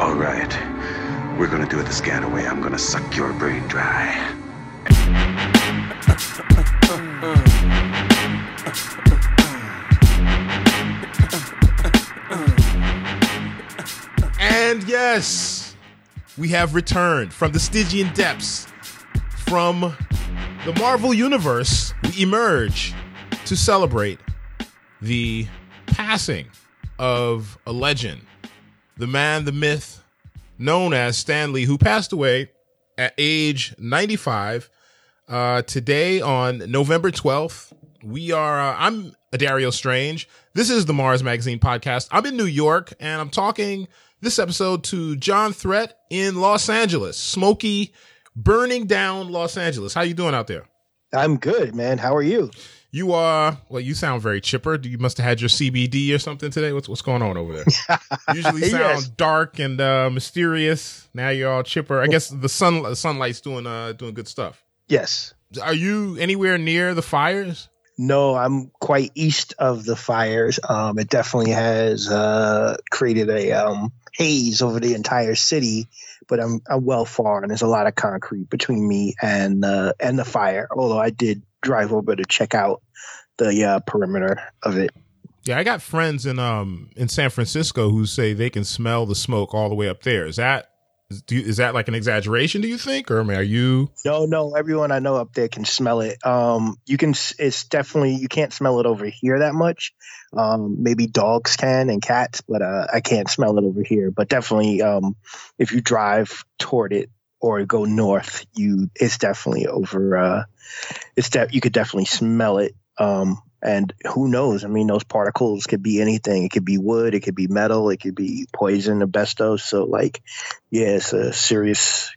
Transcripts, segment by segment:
All right. We're gonna do it the scanner way. I'm gonna suck your brain dry. And yes, we have returned from the Stygian depths, from the Marvel Universe. We emerge to celebrate the passing of a legend, the man, the myth, known as Stan Lee, who passed away at age 95. Uh, today on November 12th, we are, uh, I'm Adario Strange. This is the Mars Magazine podcast. I'm in New York and I'm talking this episode to John Threat in Los Angeles, smoky, burning down Los Angeles. How you doing out there? I'm good, man. How are you? You are well. You sound very chipper. You must have had your CBD or something today. What's what's going on over there? Usually sound Yes. dark and uh, mysterious. Now you're all chipper. I guess the sun the sunlight's doing uh doing good stuff. Yes. Are you anywhere near the fires? No, I'm quite east of the fires. Um, it definitely has uh, created a um, haze over the entire city, but I'm, I'm well far, and there's a lot of concrete between me and uh, and the fire. Although I did drive over to check out the uh, perimeter of it. Yeah, I got friends in um in San Francisco who say they can smell the smoke all the way up there. Is that is, do you, is that like an exaggeration? Do you think, or I mean, are you? No, no, everyone I know up there can smell it. Um, you can. It's definitely you can't smell it over here that much. Um, maybe dogs can and cats, but uh, I can't smell it over here. But definitely, um, if you drive toward it or go north, you it's definitely over. Uh, it's that you could definitely smell it. Um, and who knows? I mean, those particles could be anything. It could be wood. It could be metal. It could be poison, asbestos. So, like, yeah, it's a serious,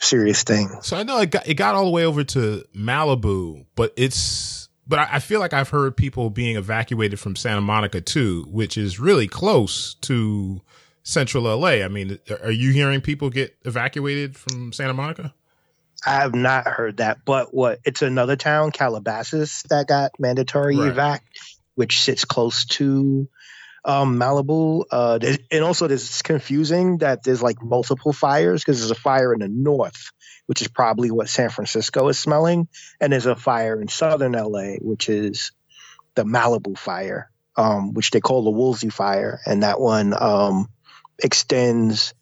serious thing. So I know it got it got all the way over to Malibu, but it's but I, I feel like I've heard people being evacuated from Santa Monica too, which is really close to Central LA. I mean, are you hearing people get evacuated from Santa Monica? I have not heard that, but what? It's another town, Calabasas, that got mandatory Right. evac, which sits close to um, Malibu. Uh, and also, it's confusing that there's like multiple fires because there's a fire in the north, which is probably what San Francisco is smelling, and there's a fire in southern LA, which is the Malibu fire, um, which they call the Woolsey fire, and that one um, extends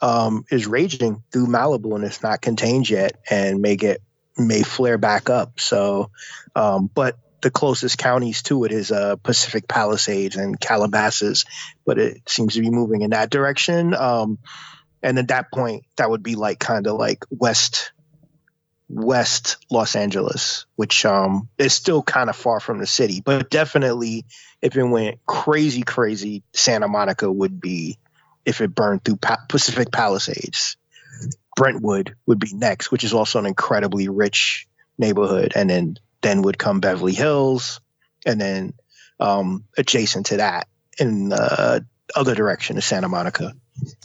um, is raging through Malibu and it's not contained yet and may get may flare back up. So, um, but the closest counties to it is uh, Pacific Palisades and Calabasas, but it seems to be moving in that direction. Um, and at that point, that would be like kind of like west west Los Angeles, which um, is still kind of far from the city, but definitely if it went crazy, crazy, Santa Monica would be if it burned through pa- Pacific Palisades. Brentwood would be next, which is also an incredibly rich neighborhood, and then then would come Beverly Hills, and then um, adjacent to that in the other direction is Santa Monica.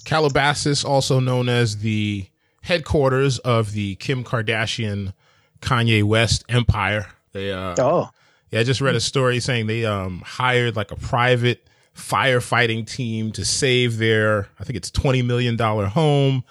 Calabasas, also known as the headquarters of the Kim Kardashian Kanye West empire. They uh Oh, Yeah, I just read a story saying they um hired like a private firefighting team to save their I think it's twenty million dollar home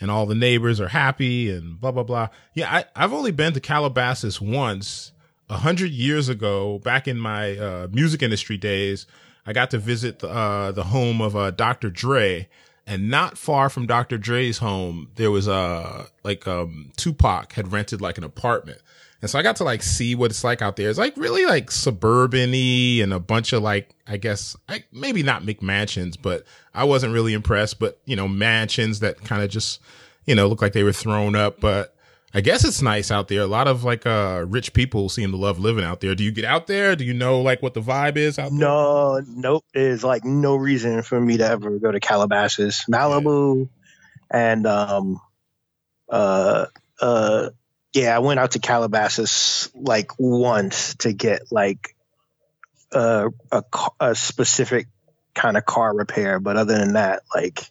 and all the neighbors are happy and blah blah blah. Yeah, I, I've only been to Calabasas once a hundred years ago, back in my uh, music industry days. I got to visit the, uh, the home of uh, Dr. Dre, and not far from Dr. Dre's home, there was uh, like um, Tupac had rented like an apartment. And so I got to like see what it's like out there. It's like really like suburban-y and a bunch of like, I guess, I, maybe not McMansions, but I wasn't really impressed. But, you know, mansions that kind of just, you know, look like they were thrown up. But I guess it's nice out there. A lot of like uh rich people seem to love living out there. Do you get out there? Do you know like what the vibe is out there? no, nope. There's like no reason for me to ever go to Calabasas, Malibu, and um, uh, uh, yeah, I went out to Calabasas like once to get like a a, a specific kind of car repair, but other than that, like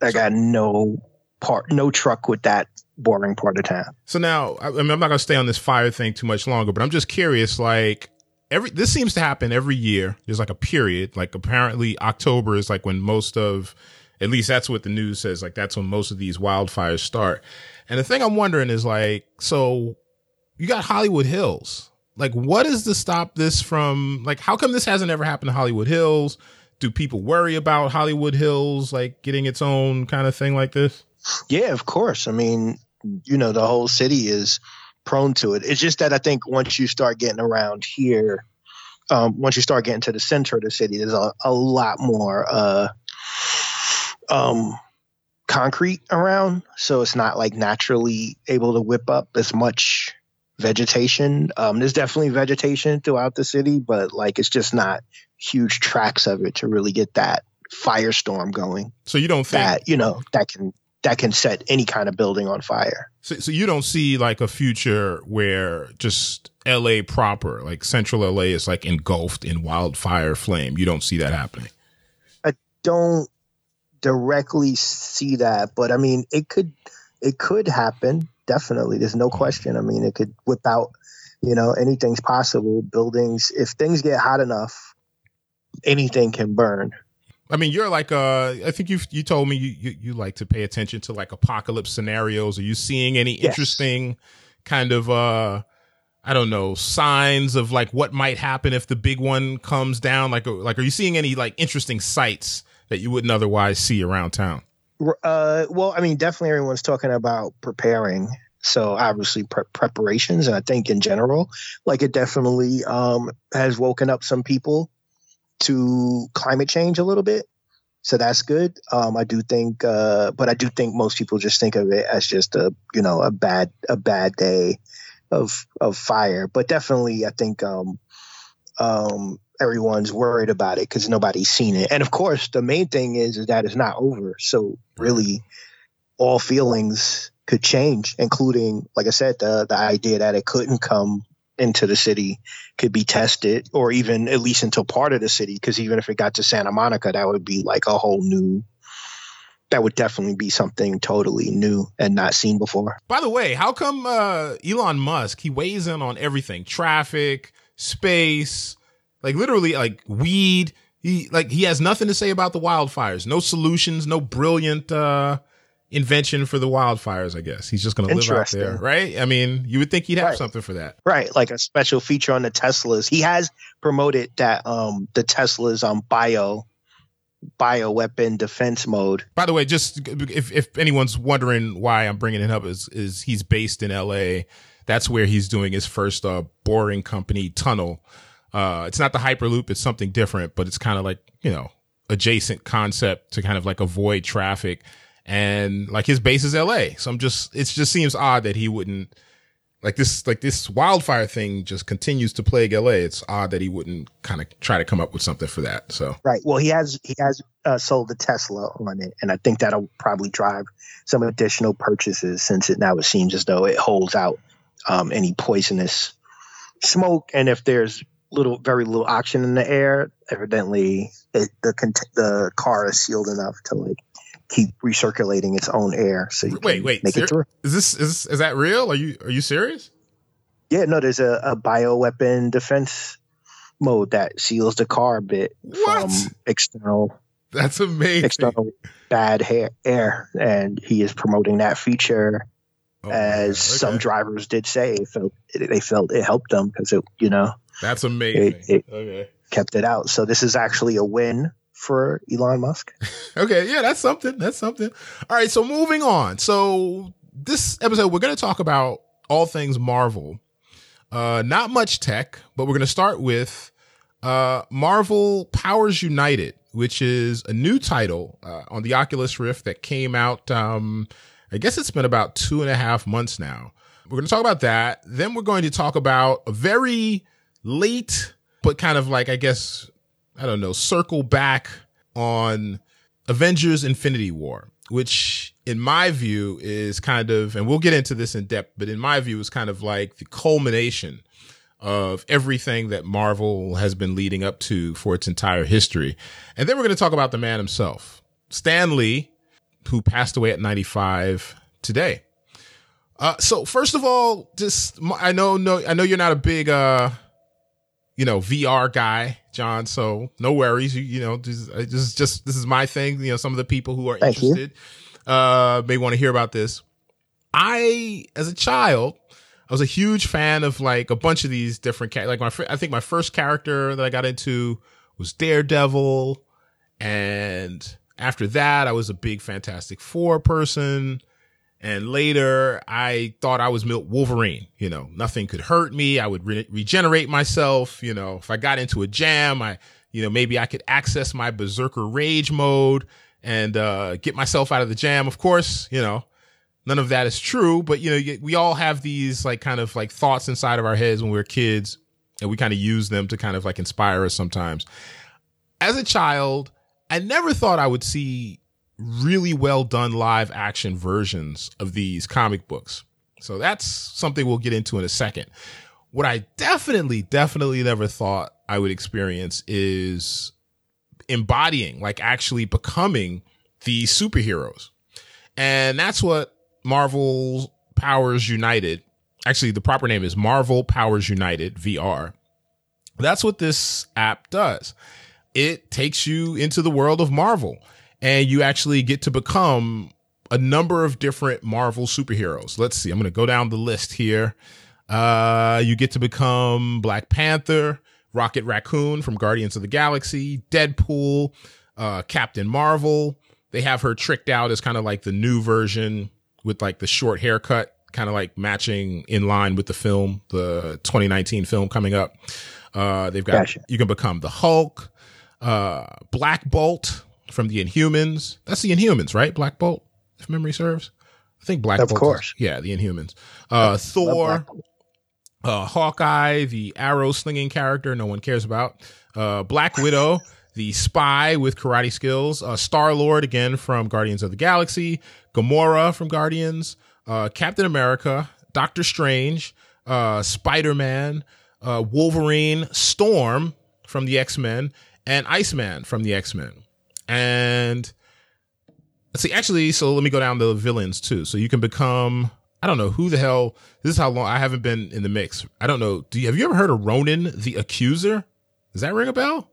I got no part, no truck with that boring part of town. So now, I mean, I'm not going to stay on this fire thing too much longer, but I'm just curious. Like every, this seems to happen every year. There's like a period. Like apparently October is like when most of At least that's what the news says. Like that's when most of these wildfires start. And the thing I'm wondering is like, so you got Hollywood Hills. Like, what is to stop this from like? How come this hasn't ever happened to Hollywood Hills? Do people worry about Hollywood Hills like getting its own kind of thing like this? Yeah, of course. I mean, you know, the whole city is prone to it. It's just that I think once you start getting around here, um, once you start getting to the center of the city, there's a, a lot more uh, um, concrete around, so it's not like naturally able to whip up as much vegetation. Um, there's definitely vegetation throughout the city, but like it's just not huge tracks of it to really get that firestorm going. So you don't think that you know that can that can set any kind of building on fire. So, so you don't see like a future where just LA proper, like central LA is like engulfed in wildfire flame. You don't see that happening. I don't directly see that, but I mean it could it could happen definitely. There's no question. I mean, it could whip out, you know, anything's possible. Buildings, if things get hot enough, anything can burn. I mean, you're like, uh, I think you you told me you, you, you like to pay attention to like apocalypse scenarios. Are you seeing any yes. interesting kind of, uh, I don't know, signs of like what might happen if the big one comes down? Like, like, are you seeing any like interesting sights that you wouldn't otherwise see around town? Uh, well, I mean, definitely everyone's talking about preparing. So obviously pre- preparations, and I think in general, like it definitely um, has woken up some people to climate change a little bit. So that's good. Um, I do think, uh, but I do think most people just think of it as just a you know a bad a bad day of of fire. But definitely, I think um, um, everyone's worried about it because nobody's seen it. And of course, the main thing is, is that it's not over. So really, all feelings could change, including, like I said, the the idea that it couldn't come into the city could be tested, or even at least into part of the city. Because even if it got to Santa Monica, that would be like a whole new. That would definitely be something totally new and not seen before. By the way, how come uh, Elon Musk he weighs in on everything? Traffic, space, like literally like weed. He like he has nothing to say about the wildfires. No solutions, no brilliant uh invention for the wildfires, I guess. He's just going to live out there, right? I mean, you would think he'd have right. something for that. Right, like a special feature on the Teslas. He has promoted that um the Teslas on bio bio weapon defense mode. By the way, just if if anyone's wondering why I'm bringing it up is is he's based in LA. That's where he's doing his first uh boring company tunnel uh, it's not the Hyperloop; it's something different, but it's kind of like you know adjacent concept to kind of like avoid traffic. And like his base is L.A., so I'm just it just seems odd that he wouldn't like this like this wildfire thing just continues to plague LA. It's odd that he wouldn't kind of try to come up with something for that. So right. Well, he has he has uh, sold the Tesla on it, and I think that'll probably drive some additional purchases since it now it seems as though it holds out um, any poisonous smoke, and if there's little, very little oxygen in the air. Evidently, it, the the car is sealed enough to like keep recirculating its own air. So you wait, wait, make ser- it through. Is this is is that real? Are you are you serious? Yeah, no. There's a, a bioweapon defense mode that seals the car a bit what? from external. That's amazing. External bad hair, air, and he is promoting that feature. Oh, as okay. some drivers did say, so they felt it helped them because it, you know, that's amazing. It, it okay. Kept it out. So this is actually a win for Elon Musk. okay, yeah, that's something. That's something. All right, so moving on. So this episode we're going to talk about all things Marvel. Uh not much tech, but we're going to start with uh Marvel Powers United, which is a new title uh, on the Oculus Rift that came out um I guess it's been about two and a half months now. We're going to talk about that. Then we're going to talk about a very late, but kind of like, I guess, I don't know, circle back on Avengers Infinity War, which in my view is kind of, and we'll get into this in depth, but in my view is kind of like the culmination of everything that Marvel has been leading up to for its entire history. And then we're going to talk about the man himself, Stan Lee, who passed away at 95 today. Uh, so first of all, just I know, no, I know you're not a big, uh, you know, VR guy. John. So no worries. You, you know, this, this is just this is my thing. You know, some of the people who are Thank you. interested uh, may want to hear about this. I, as a child, I was a huge fan of like a bunch of these different ca- like my I think my first character that I got into was Daredevil, and after that I was a big Fantastic Four person. And later, I thought I was Wolverine. You know, nothing could hurt me. I would re- regenerate myself. You know, if I got into a jam, I, you know, maybe I could access my berserker rage mode and uh, get myself out of the jam. Of course, you know, none of that is true. But you know, we all have these like kind of like thoughts inside of our heads when we we're kids, and we kind of use them to kind of like inspire us sometimes. As a child, I never thought I would see really well done live action versions of these comic books. So that's something we'll get into in a second. What I definitely, definitely never thought I would experience is embodying, like actually becoming these superheroes. And that's what Marvel Powers United, actually, the proper name is Marvel Powers United VR. That's what this app does. It takes you into the world of Marvel and you actually get to become a number of different Marvel superheroes. Let's see. I'm going to go down the list here. Uh, you get to become Black Panther, Rocket Raccoon from Guardians of the Galaxy, Deadpool, uh, Captain Marvel. They have her tricked out as kind of like the new version with like the short haircut, kind of like matching in line with the film, the 2019 film coming up. Uh, they've got, Gotcha. you can become the Hulk, uh, Black Bolt from the Inhumans. That's the Inhumans, right? Black Bolt, if memory serves. I think Black Of Bolt. is- course. yeah, the Inhumans. Uh, Thor, uh, Hawkeye, the arrow slinging character no one cares about. Uh, Black Widow, the spy with karate skills. Uh, Star Lord again from Guardians of the Galaxy. Gamora from Guardians. Uh, Captain America, Doctor Strange, uh, Spider Man, uh, Wolverine, Storm from the X Men, and Iceman from the X Men. And let's see, actually, so let me go down the villains too. So you can become, I don't know who the hell, this is how long I haven't been in the mix. I don't know. Do you, have you ever heard of Ronan the Accuser? Does that ring a bell?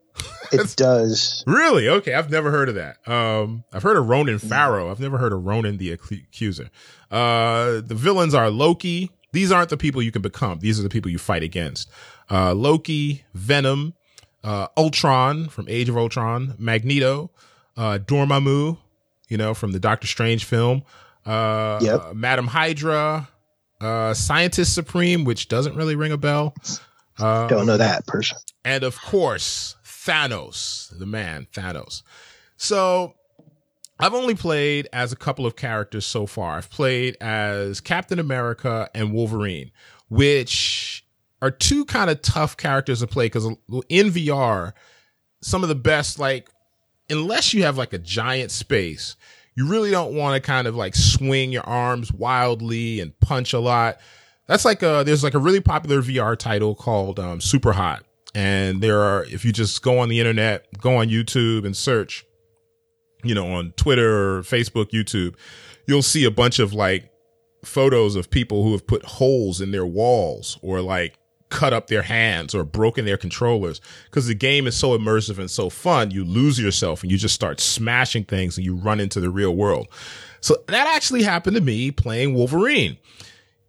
It does. Really? Okay, I've never heard of that. Um, I've heard of Ronan Farrow. I've never heard of Ronan the Accuser. Uh, the villains are Loki. These aren't the people you can become. These are the people you fight against. Uh, Loki, Venom, uh, Ultron from Age of Ultron, Magneto, uh, Dormammu, you know, from the Doctor Strange film, uh, Yep. Madam Hydra, uh, Scientist Supreme, which doesn't really ring a bell. Uh, Don't know that person. and of course, Thanos, the man, Thanos. So I've only played as a couple of characters so far. I've played as Captain America and Wolverine, which are two kind of tough characters to play because in VR, some of the best, like, unless you have like a giant space, you really don't want to kind of like swing your arms wildly and punch a lot. That's like a, there's like a really popular VR title called um, Super Hot. And there are, if you just go on the internet, go on YouTube and search, you know, on Twitter or Facebook, YouTube, you'll see a bunch of like photos of people who have put holes in their walls or like cut up their hands or broken their controllers because the game is so immersive and so fun. You lose yourself and you just start smashing things and you run into the real world. So that actually happened to me playing Wolverine.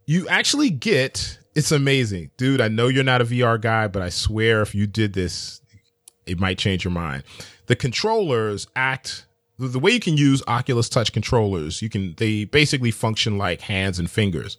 You actually get, it's amazing. Dude, I know you're not a VR guy, but I swear if you did this, it might change your mind. The controllers act the- way you can use Oculus Touch controllers, you can they basically function like hands and fingers.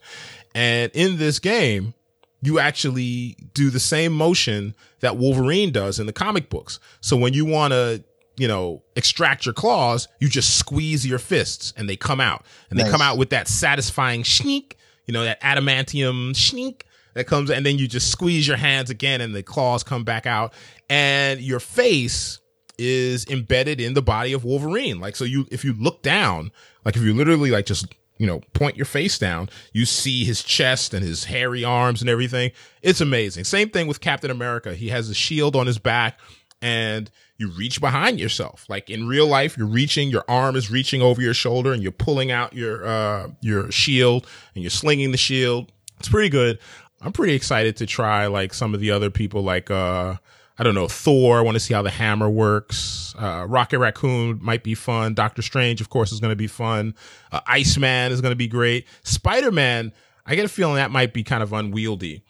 And in this game, you actually do the same motion that Wolverine does in the comic books. So when you want to, you know, extract your claws, you just squeeze your fists and they come out. And they come out with that satisfying shneek, you know, that adamantium shneek that comes and then you just squeeze your hands again and the claws come back out and your face is embedded in the body of Wolverine. Like, so you, if you look down, like if you literally like just, you know, point your face down, you see his chest and his hairy arms and everything. It's amazing. Same thing with Captain America. He has a shield on his back and you reach behind yourself. Like in real life, you're reaching, your arm is reaching over your shoulder and you're pulling out your, uh, your shield and you're slinging the shield. It's pretty good. I'm pretty excited to try like some of the other people like, uh, I don't know, Thor. I want to see how the hammer works. Uh, Rocket Raccoon might be fun. Doctor Strange, of course, is going to be fun. Uh, Iceman is going to be great. Spider Man, I get a feeling that might be kind of unwieldy.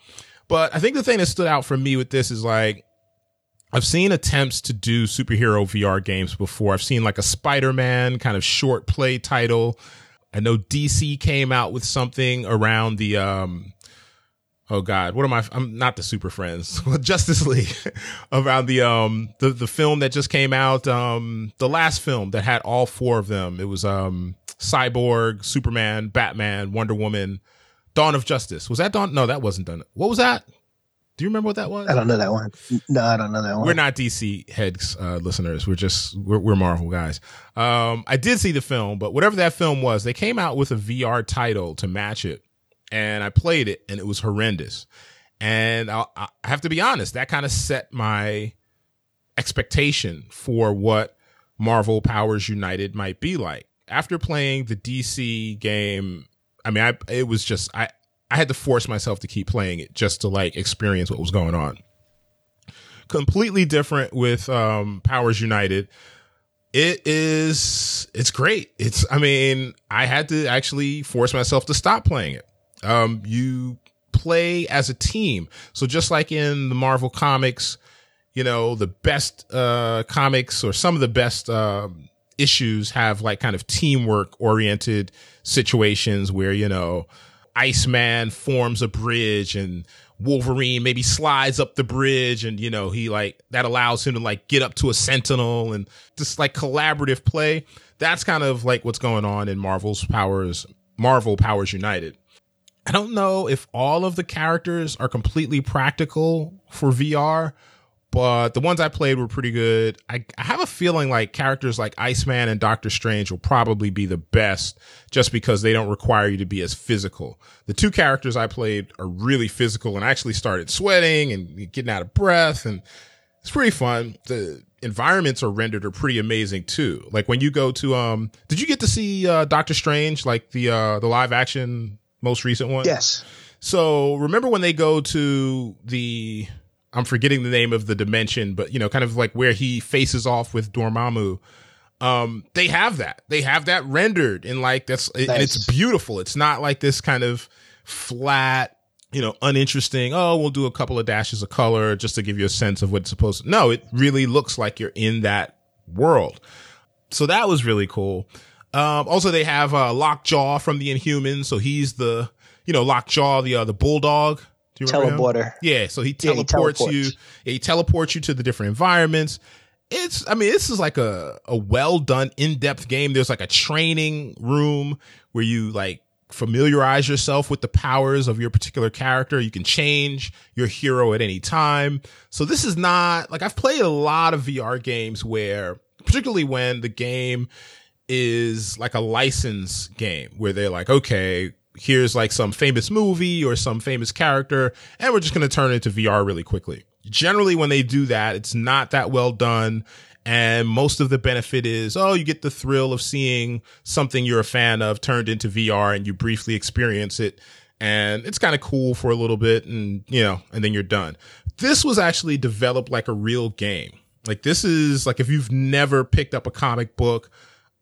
But I think the thing that stood out for me with this is like, I've seen attempts to do superhero VR games before. I've seen like a Spider Man kind of short play title. I know DC came out with something around the, um, oh god what am i i'm not the super friends justice league around the um the the film that just came out um the last film that had all four of them it was um cyborg superman batman wonder woman dawn of justice was that dawn no that wasn't done what was that do you remember what that was I don't know that one. No, I don't know that one. we're not DC heads uh, listeners. We're just we're, we're Marvel guys. Um, I did see the film, but whatever that film was, they came out with a VR title to match it, and I played it, and it was horrendous. And I, I have to be honest, that kind of set my expectation for what Marvel Powers United might be like. After playing the DC game, I mean, I it was just I I had to force myself to keep playing it just to like experience what was going on. Completely different with um, Powers United. It is it's great. It's I mean, I had to actually force myself to stop playing it. Um, you play as a team. So just like in the Marvel comics, you know, the best uh comics or some of the best um issues have like kind of teamwork oriented situations where, you know, Iceman forms a bridge and Wolverine maybe slides up the bridge and you know he like that allows him to like get up to a sentinel and just like collaborative play that's kind of like what's going on in Marvel's powers Marvel Powers United I don't know if all of the characters are completely practical for VR but the ones I played were pretty good. I, I, have a feeling like characters like Iceman and Doctor Strange will probably be the best just because they don't require you to be as physical. The two characters I played are really physical and I actually started sweating and getting out of breath and it's pretty fun. The environments are rendered are pretty amazing too. Like when you go to, um, did you get to see, uh, Doctor Strange, like the, uh, the live action most recent one? Yes. So remember when they go to the, I'm forgetting the name of the dimension, but you know, kind of like where he faces off with Dormammu. Um, they have that. They have that rendered in like that's nice. and it's beautiful. It's not like this kind of flat, you know, uninteresting. Oh, we'll do a couple of dashes of color just to give you a sense of what it's supposed to. No, it really looks like you're in that world. So that was really cool. Um, also they have uh, Lockjaw from the Inhumans, so he's the you know Lockjaw, the uh, the bulldog do you Teleporter. Him? Yeah, so he teleports, yeah, he teleports. you. He teleports you to the different environments. It's, I mean, this is like a, a well done, in depth game. There's like a training room where you like familiarize yourself with the powers of your particular character. You can change your hero at any time. So this is not like I've played a lot of VR games where, particularly when the game is like a license game where they're like, okay, here's like some famous movie or some famous character, and we're just going to turn it to VR really quickly. Generally, when they do that, it's not that well done. And most of the benefit is, oh, you get the thrill of seeing something you're a fan of turned into VR and you briefly experience it. And it's kind of cool for a little bit and, you know, and then you're done. This was actually developed like a real game. Like this is like if you've never picked up a comic book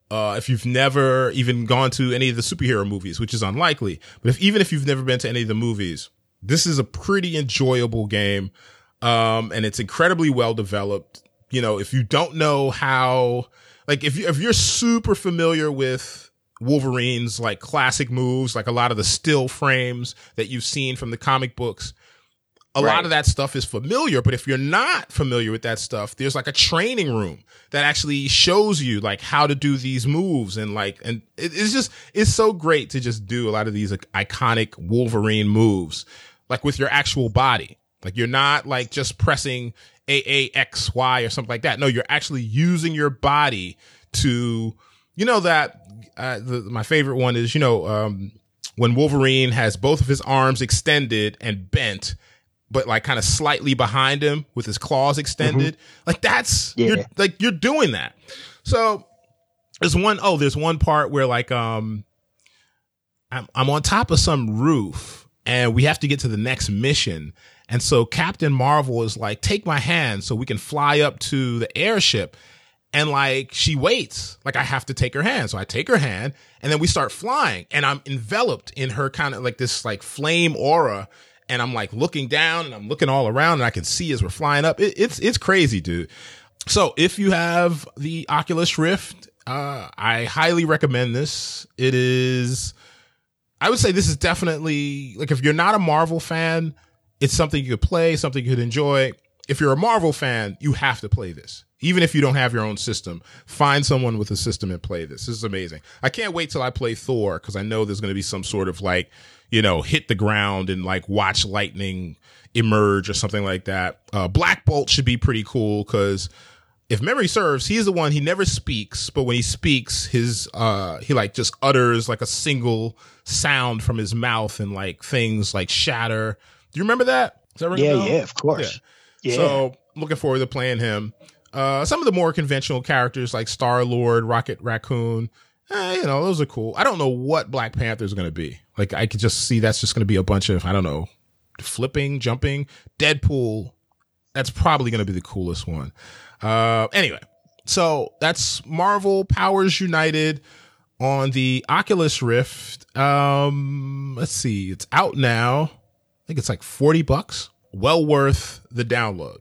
uh, if you've never even gone to any of the superhero movies, which is unlikely, but if even if you've never been to any of the movies, this is a pretty enjoyable game. Um, and it's incredibly well developed. You know, if you don't know how, like, if you, if you're super familiar with Wolverine's like classic moves, like a lot of the still frames that you've seen from the comic books, a right. lot of that stuff is familiar, but if you're not familiar with that stuff, there's like a training room that actually shows you like how to do these moves and like, and it, it's just, it's so great to just do a lot of these like, iconic Wolverine moves, like with your actual body. Like you're not like just pressing AAXY or something like that. No, you're actually using your body to, you know, that, uh, the, my favorite one is, you know, um, when Wolverine has both of his arms extended and bent but like kind of slightly behind him with his claws extended. Mm-hmm. Like that's yeah. you're like you're doing that. So there's one oh, there's one part where like um I'm I'm on top of some roof and we have to get to the next mission And so Captain Marvel is like, take my hand so we can fly up to the airship. And like, she waits. Like, I have to take her hand. So I take her hand and then we start flying and I'm enveloped in her kind of like this like flame aura. And I'm like looking down and I'm looking all around and I can see as we're flying up. It, it's, it's crazy, dude. So if you have the Oculus Rift, uh, I highly recommend this. It is, I would say this is definitely like if you're not a Marvel fan, it's something you could play, something you could enjoy. If you're a Marvel fan, you have to play this. Even if you don't have your own system, find someone with a system and play this. This is amazing. I can't wait till I play Thor because I know there's going to be some sort of like, you know, hit the ground and like watch lightning emerge or something like that. Uh, Black Bolt should be pretty cool because if memory serves, he's the one he never speaks, but when he speaks, his uh he like just utters like a single sound from his mouth and like things like shatter. Do you remember that? that yeah, yeah, of course. Yeah. yeah. So looking forward to playing him. Uh some of the more conventional characters like Star Lord, Rocket Raccoon, eh, you know, those are cool. I don't know what Black Panther is gonna be. Like I could just see that's just gonna be a bunch of, I don't know, flipping, jumping. Deadpool, that's probably gonna be the coolest one. Uh, anyway, so that's Marvel Powers United on the Oculus Rift. Um, let's see, it's out now. I think it's like 40 bucks. Well worth the download.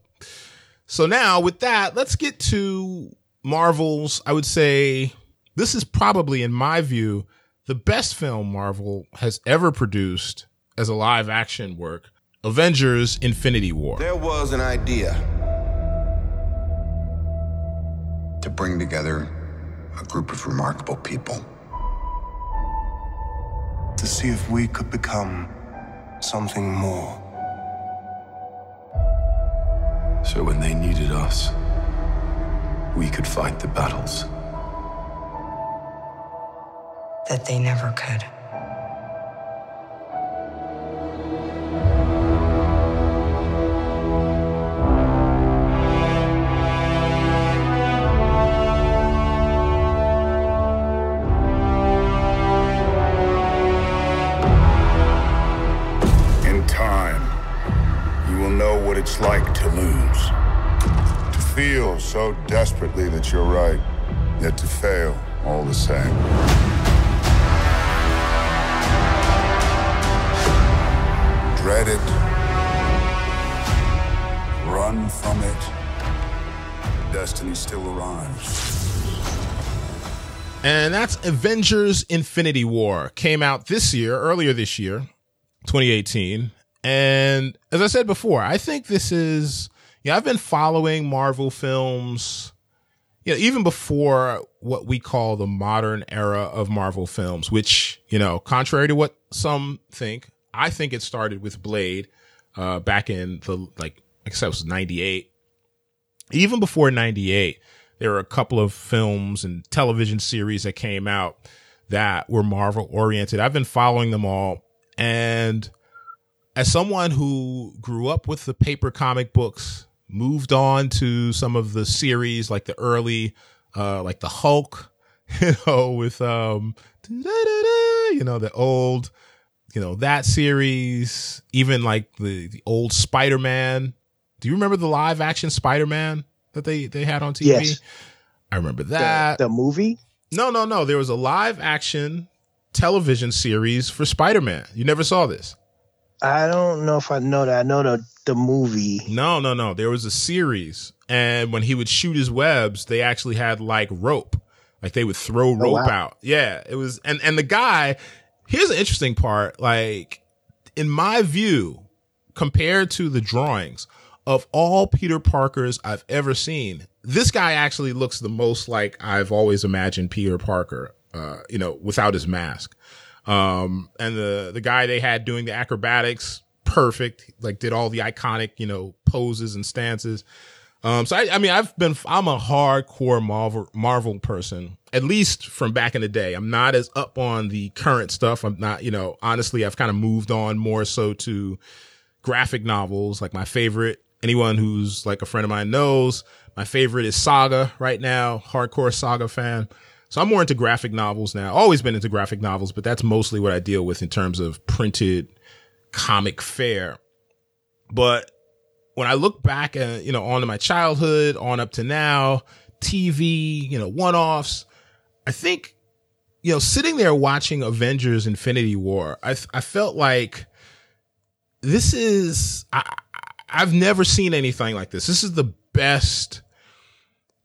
So now with that, let's get to Marvel's, I would say this is probably in my view, the best film Marvel has ever produced as a live action work. Avengers Infinity War. There was an idea to bring together a group of remarkable people. To see if we could become something more. So when they needed us, we could fight the battles. That they never could. So desperately that you're right, yet to fail all the same. Dread it. Run from it. Destiny still arrives. And that's Avengers Infinity War. Came out this year, earlier this year, 2018. And as I said before, I think this is, yeah, I've been following Marvel films, you know, even before what we call the modern era of Marvel films, which, you know, contrary to what some think, I think it started with Blade, uh, back in the, like, I guess that was 98. Even before 98, there were a couple of films and television series that came out that were Marvel oriented. I've been following them all and as someone who grew up with the paper comic books, moved on to some of the series like the early, uh, like the Hulk, you know, with, um, you know, the old, you know, that series, even like the, the old Spider-Man. Do you remember the live action Spider-Man that they, they had on TV? Yes. I remember that. The, the movie? No, no, no. There was a live action television series for Spider-Man. You never saw this. I don't know if I know that. I know the the movie. No, no, no. There was a series, and when he would shoot his webs, they actually had like rope, like they would throw oh, rope oh, wow. out. Yeah, it was. And and the guy. Here's an interesting part. Like in my view, compared to the drawings of all Peter Parkers I've ever seen, this guy actually looks the most like I've always imagined Peter Parker. Uh, you know, without his mask. Um, and the, the guy they had doing the acrobatics, perfect, like did all the iconic, you know, poses and stances. Um, so I, I mean, I've been, I'm a hardcore Marvel, Marvel person, at least from back in the day. I'm not as up on the current stuff. I'm not, you know, honestly, I've kind of moved on more so to graphic novels. Like my favorite, anyone who's like a friend of mine knows, my favorite is Saga right now, hardcore Saga fan. So I'm more into graphic novels now. Always been into graphic novels, but that's mostly what I deal with in terms of printed comic fare. But when I look back at, you know, on to my childhood, on up to now, TV, you know, one offs, I think, you know, sitting there watching Avengers Infinity War, I, I felt like this is, I, I've never seen anything like this. This is the best,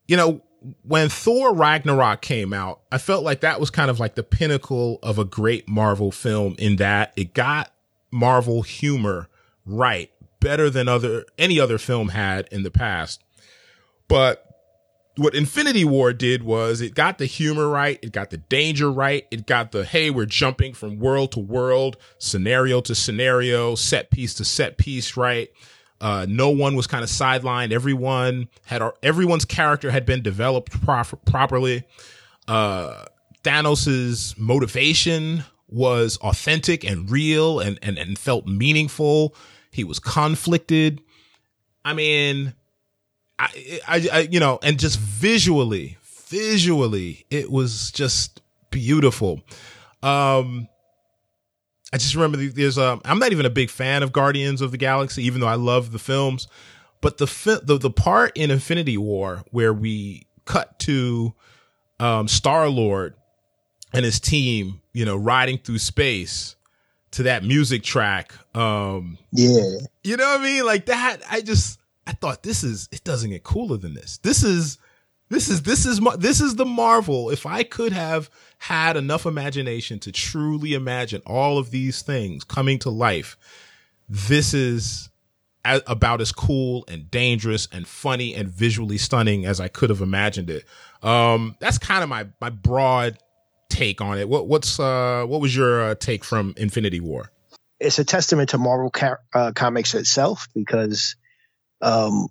you know, when Thor Ragnarok came out, I felt like that was kind of like the pinnacle of a great Marvel film in that it got Marvel humor right better than other any other film had in the past. But what Infinity War did was it got the humor right, it got the danger right, it got the hey, we're jumping from world to world, scenario to scenario, set piece to set piece right. Uh, no one was kind of sidelined. Everyone had everyone's character had been developed properly. Uh, Thanos's motivation was authentic and real and, and, and felt meaningful. He was conflicted. I mean, I, I, I, you know, and just visually, visually, it was just beautiful. Um, I just remember there's um, I'm not even a big fan of Guardians of the Galaxy, even though I love the films. But the the the part in Infinity War where we cut to um, Star Lord and his team, you know, riding through space to that music track. Um, yeah. You know what I mean? Like that. I just, I thought this is, it doesn't get cooler than this. This is, this is, this is, this is the Marvel. If I could have had enough imagination to truly imagine all of these things coming to life, this is about as cool and dangerous and funny and visually stunning as I could have imagined it. Um, that's kind of my, my broad take on it. What what's uh what was your uh, take from Infinity War? It's a testament to Marvel ca- uh, comics itself because um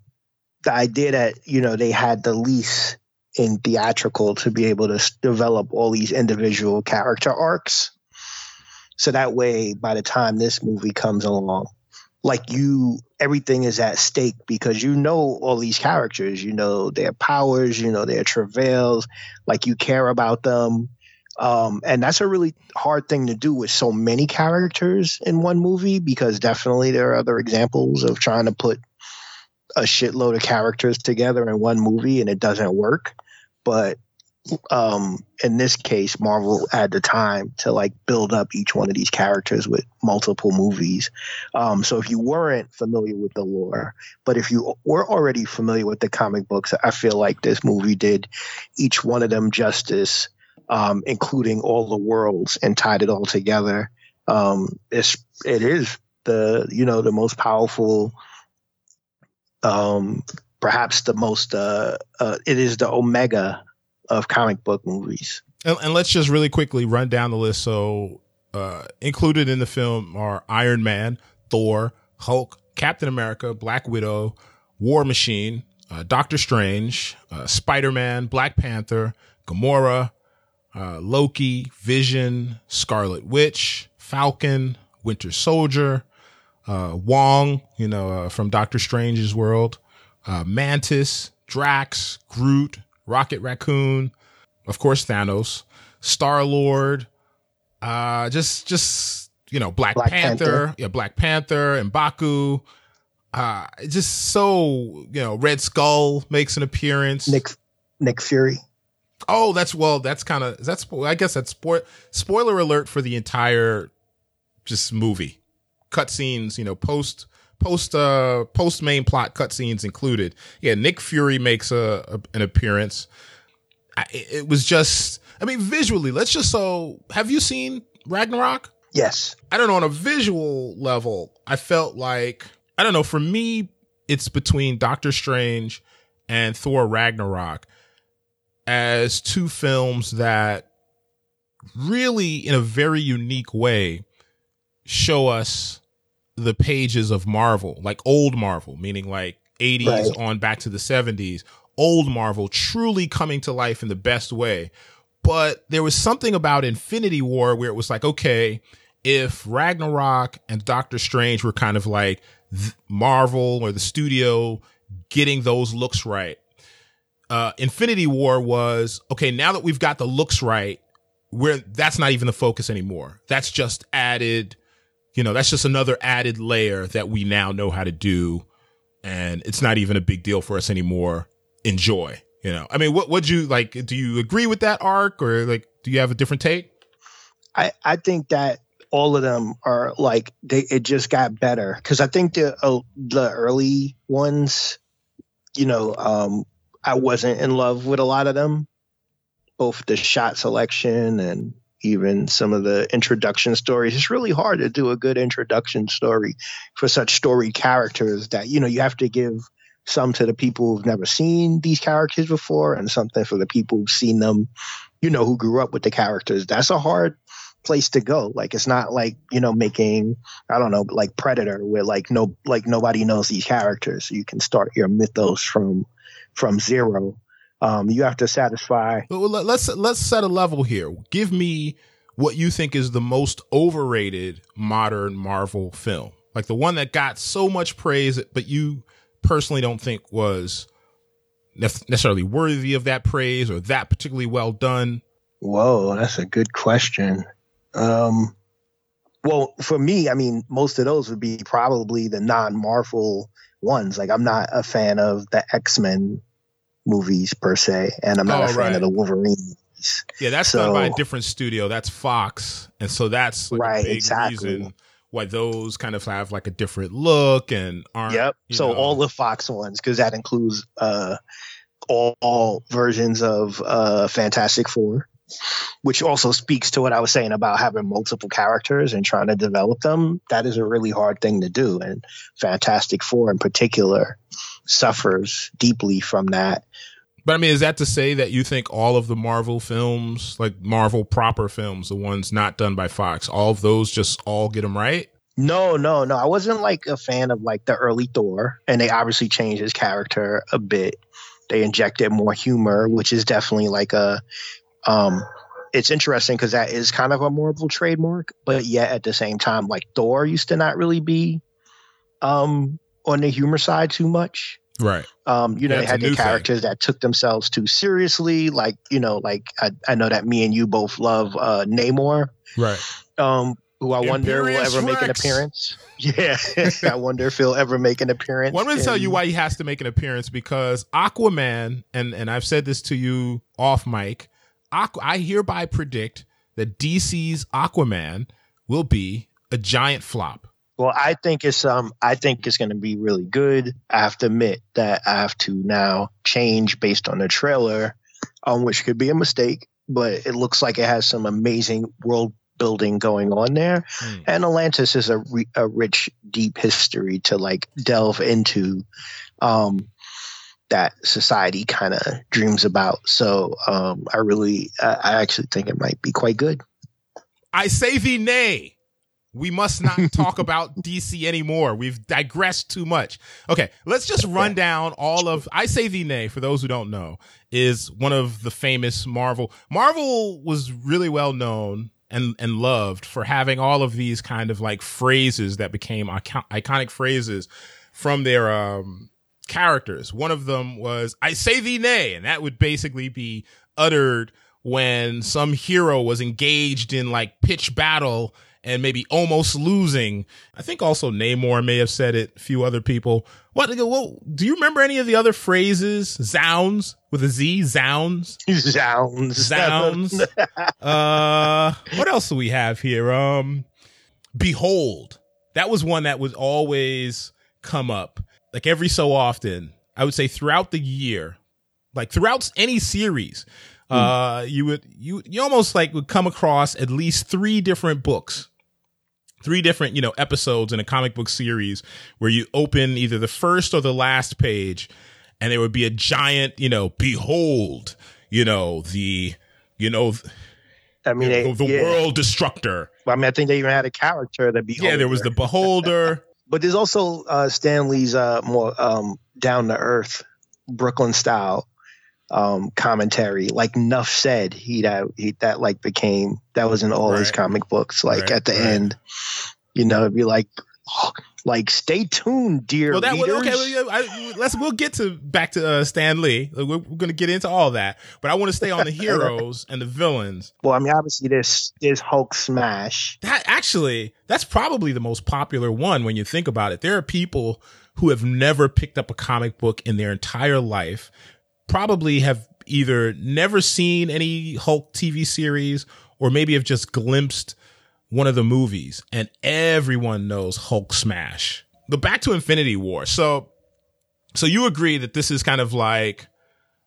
the idea that you know they had the lease in theatrical to be able to develop all these individual character arcs. So that way by the time this movie comes along like you everything is at stake because you know all these characters. You know their powers you know their travails like you care about them. Um, and that's a really hard thing to do with so many characters in one movie because definitely there are other examples of trying to put a shitload of characters together in one movie and it doesn't work. But um, in this case, Marvel had the time to like build up each one of these characters with multiple movies. Um, so if you weren't familiar with the lore, but if you were already familiar with the comic books, I feel like this movie did each one of them justice um, including all the worlds and tied it all together. Um, it's it is the you know the most powerful, um, perhaps the most. Uh, uh, it is the omega of comic book movies. And, and let's just really quickly run down the list. So uh, included in the film are Iron Man, Thor, Hulk, Captain America, Black Widow, War Machine, uh, Doctor Strange, uh, Spider Man, Black Panther, Gamora, uh, Loki, Vision, Scarlet Witch, Falcon, Winter Soldier, uh, Wong, you know, uh, from Doctor Strange's world, uh, Mantis, Drax, Groot, Rocket Raccoon, of course, Thanos, Star Lord, uh, just, just, you know, Black, Black Panther, Panther, yeah, Black Panther and Baku. Uh, just so, you know, Red Skull makes an appearance. Nick, Nick Fury. Oh, that's well. That's kind of that's. I guess that's spoil, spoiler alert for the entire just movie cutscenes. You know, post post uh post main plot cutscenes included. Yeah, Nick Fury makes a, a an appearance. I, it was just. I mean, visually. Let's just so. Have you seen Ragnarok? Yes. I don't know. On a visual level, I felt like I don't know. For me, it's between Doctor Strange and Thor Ragnarok as two films that really, in a very unique way, show us the pages of Marvel, like old Marvel, meaning like 80s right. on back to the 70s, old Marvel truly coming to life in the best way. But there was something about Infinity War where it was like, okay, if Ragnarok and Doctor Strange were kind of like Marvel or the studio getting those looks right, uh, Infinity War was okay. Now that we've got the looks right, where that's not even the focus anymore. That's just added, you know, that's just another added layer that we now know how to do. And it's not even a big deal for us anymore. Enjoy, you know. I mean, what would you like? Do you agree with that arc or like, do you have a different take? I, I think that all of them are like they it just got better because I think the uh, the early ones, you know, um, I wasn't in love with a lot of them, both the shot selection and even some of the introduction stories. It's really hard to do a good introduction story for such storied characters that you know you have to give some to the people who've never seen these characters before and something for the people who've seen them you know who grew up with the characters. That's a hard place to go. Like it's not like you know making i don't know like predator where like no like nobody knows these characters. You can start your mythos from from zero um you have to satisfy Well, let- let's let's set a level here. Give me what you think is the most overrated modern Marvel film, like the one that got so much praise, but you personally don't think was necessarily worthy of that praise or that particularly well done. Whoa, that's a good question. Um, well, for me, I mean, most of those would be probably the non-Marvel ones. Like, I'm not a fan of the X-Men movies per se, and I'm not Oh, a fan right. of the Wolverine movies. Yeah, that's done by a different studio. That's Fox, and so that's like Right, exactly. reason why those kind of have like a different look and aren't. Yep. So know- all the Fox ones, because that includes uh, all, all versions of uh, Fantastic Four, which also speaks to what I was saying about having multiple characters and trying to develop them. That is a really hard thing to do, and Fantastic Four in particular suffers deeply from that. But I mean, is that to say that you think all of the Marvel films, like Marvel proper films, the ones not done by Fox, all of those just all get them right? No, no, no. I wasn't like a fan of like the early Thor, and they obviously changed his character a bit. They injected more humor, which is definitely like a. Um, it's interesting because that is kind of a Marvel trademark, but yet at the same time, like Thor used to not really be, um, on the humor side too much. Right. Um, you know, Yeah, they had new the thing. characters that took themselves too seriously. Like, you know, like I, I know that me and you both love uh, Namor Right. um, who I wonder will Imperious ever make an appearance. Yeah, I wonder if he'll ever make an appearance. Well, I'm going to tell you why he has to make an appearance because Aquaman, and and I've said this to you off mic. Aqu- I hereby predict that DC's Aquaman will be a giant flop. Well, I think it's um, I think it's going to be really good. I have to admit that I have to now change based on the trailer, um, which could be a mistake, but it looks like it has some amazing world building going on there. Hmm. And Atlantis is a, re- a rich, deep history to like delve into. Um, that society kind of dreams about. So um, I really, I, I actually think it might be quite good. I say thee nay. We must not talk about DC anymore. We've digressed too much. Okay, let's just run down all of I say thee nay for those who don't know is one of the famous Marvel. Marvel was really well known and and loved for having all of these kind of like phrases that became icon- iconic phrases from their um characters. One of them was I say thee nay and that would basically be uttered when some hero was engaged in like pitch battle and maybe almost losing. I think also Namor may have said it, a few other people. What, what do you remember any of the other phrases? Zounds with a Z, zounds, Sounds. zounds. uh, what else do we have here? Um, behold. That was one that would always come up like every so often. I would say throughout the year, like throughout any series, uh, you would, you, you almost like would come across at least three different books three different you know episodes in a comic book series where you open either the first or the last page and there would be a giant you know behold you know the you know I mean, they, the, the yeah. world destructor I mean, I think they even had a character that be. yeah there was the beholder But there's also uh, Stan Lee's uh, more um, down to earth Brooklyn style um, commentary. Like Nuff said, he that he that like became that was in all his comic books. Like Right, at the right. end, you know, it'd be like, like stay tuned, dear well that was okay well, I, let's we'll get to back to uh, stan lee we're, we're gonna get into all that but i want to stay on the heroes and the villains Well, I mean, obviously there's there's Hulk smash. that actually, that's probably the most popular one when you think about it. There are people who have never picked up a comic book in their entire life, probably have either never seen any Hulk TV series or maybe have just glimpsed one of the movies and everyone knows Hulk smash. The back to Infinity War. So, so you agree that this is kind of like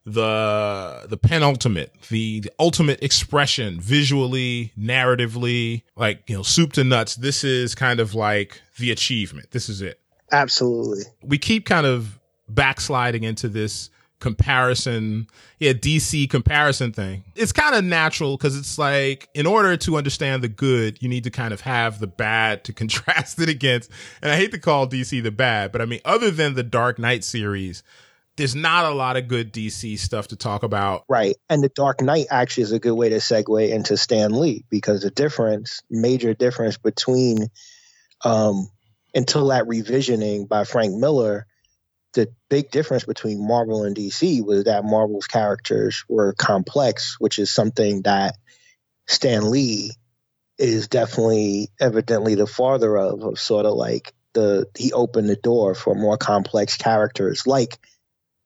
the the penultimate, the, the ultimate expression visually, narratively, like you know, soup to nuts. This is kind of like the achievement. This is it. Absolutely. We keep kind of backsliding into this comparison, yeah, DC comparison thing. It's kind of natural because it's like, in order to understand the good, you need to kind of have the bad to contrast it against. And I hate to call DC the bad, but I mean, other than the Dark Knight series, there's not a lot of good DC stuff to talk about. Right. And the Dark Knight actually is a good way to segue into Stan Lee because the difference, major difference between um until that revisioning by Frank Miller, the big difference between Marvel and DC was that Marvel's characters were complex, which is something that Stan Lee is definitely evidently the father of, of sort of like the he opened the door for more complex characters. Like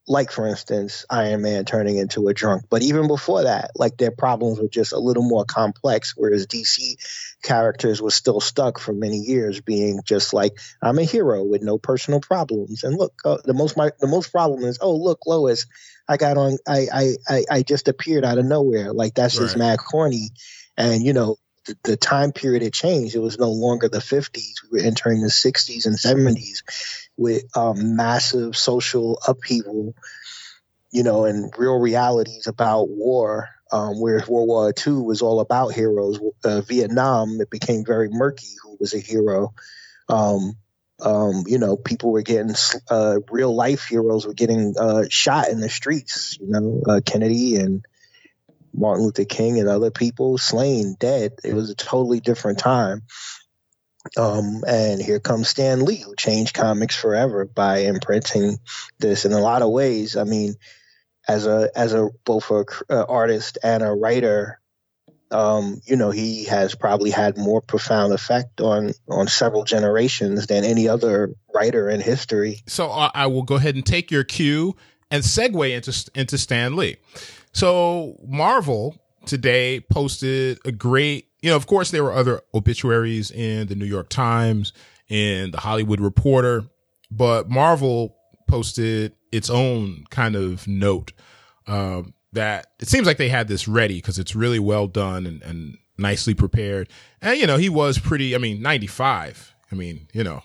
like for instance iron man turning into a drunk but even before that like their problems were just a little more complex whereas dc characters were still stuck for many years being just like i'm a hero with no personal problems. And look uh, the most my the most problem is oh look lois i got on i i i, I just appeared out of nowhere. Like that's just Right. mad corny. And you know the, time period had changed it was no longer the 50s we were entering the 60s and 70s with um, massive social upheaval, you know, and real realities about war. Um, whereas World War II was all about heroes. Uh, Vietnam, it became very murky who was a hero. Um, um, you know, people were getting uh, real life heroes were getting uh, shot in the streets. You know, uh, Kennedy and Martin Luther King and other people slain, dead. It was a totally different time. Um, and here comes Stan Lee, who changed comics forever by imprinting this in a lot of ways. I mean, as a as a both a uh, artist and a writer, um, you know, he has probably had more profound effect on on several generations than any other writer in history. So I will go ahead and take your cue and segue into into Stan Lee. So Marvel today posted a great, you know, of course there were other obituaries in the New York Times and the Hollywood Reporter, but Marvel posted its own kind of note um, that it seems like they had this ready because it's really well done and, and nicely prepared. And you know, he was pretty. I mean, ninety five. I mean, you know,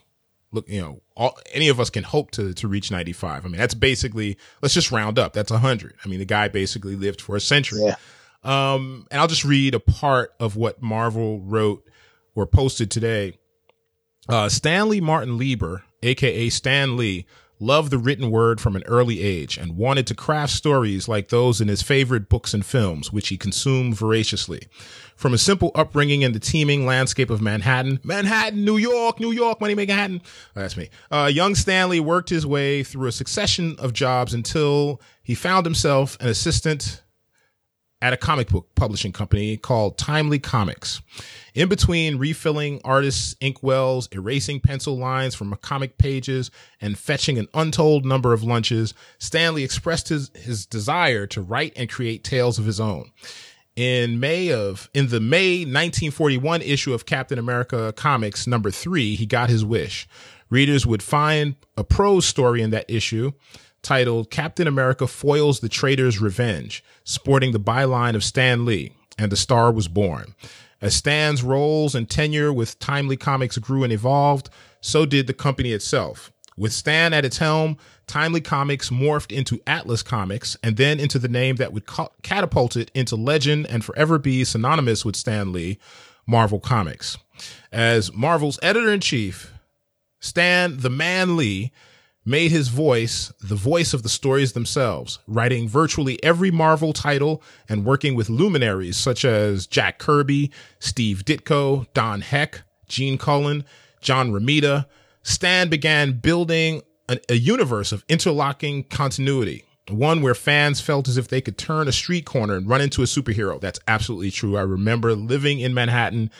look, you know, all, any of us can hope to to reach 95. I mean, that's basically let's just round up. That's 100. I mean, the guy basically lived for a century. Yeah. Um, and I'll just read a part of what Marvel wrote or posted today. Uh, Stanley Martin Lieber, aka Stan Lee, loved the written word from an early age and wanted to craft stories like those in his favorite books and films, which he consumed voraciously. From a simple upbringing in the teeming landscape of Manhattan, Manhattan, New York, New York, money Manhattan. Oh, that's me. Uh, young Stanley worked his way through a succession of jobs until he found himself an assistant at a comic book publishing company called Timely Comics. In between refilling artists' inkwells, erasing pencil lines from comic pages, and fetching an untold number of lunches, Stanley expressed his, his desire to write and create tales of his own. In May of, in the May 1941 issue of Captain America Comics number three, he got his wish. Readers would find a prose story in that issue titled Captain America Foils the Traitor's Revenge, sporting the byline of Stan Lee, and the star was born. As Stan's roles and tenure with Timely Comics grew and evolved, so did the company itself. With Stan at its helm, Timely Comics morphed into Atlas Comics and then into the name that would ca- catapult it into legend and forever be synonymous with Stan Lee, Marvel Comics. As Marvel's editor in chief, Stan the Man Lee made his voice the voice of the stories themselves, writing virtually every Marvel title and working with luminaries such as Jack Kirby, Steve Ditko, Don Heck, Gene Colan, John Romita. Stan began building a, a universe of interlocking continuity. One where fans felt as if they could turn a street corner and run into a superhero. That's absolutely true. I remember living in Manhattan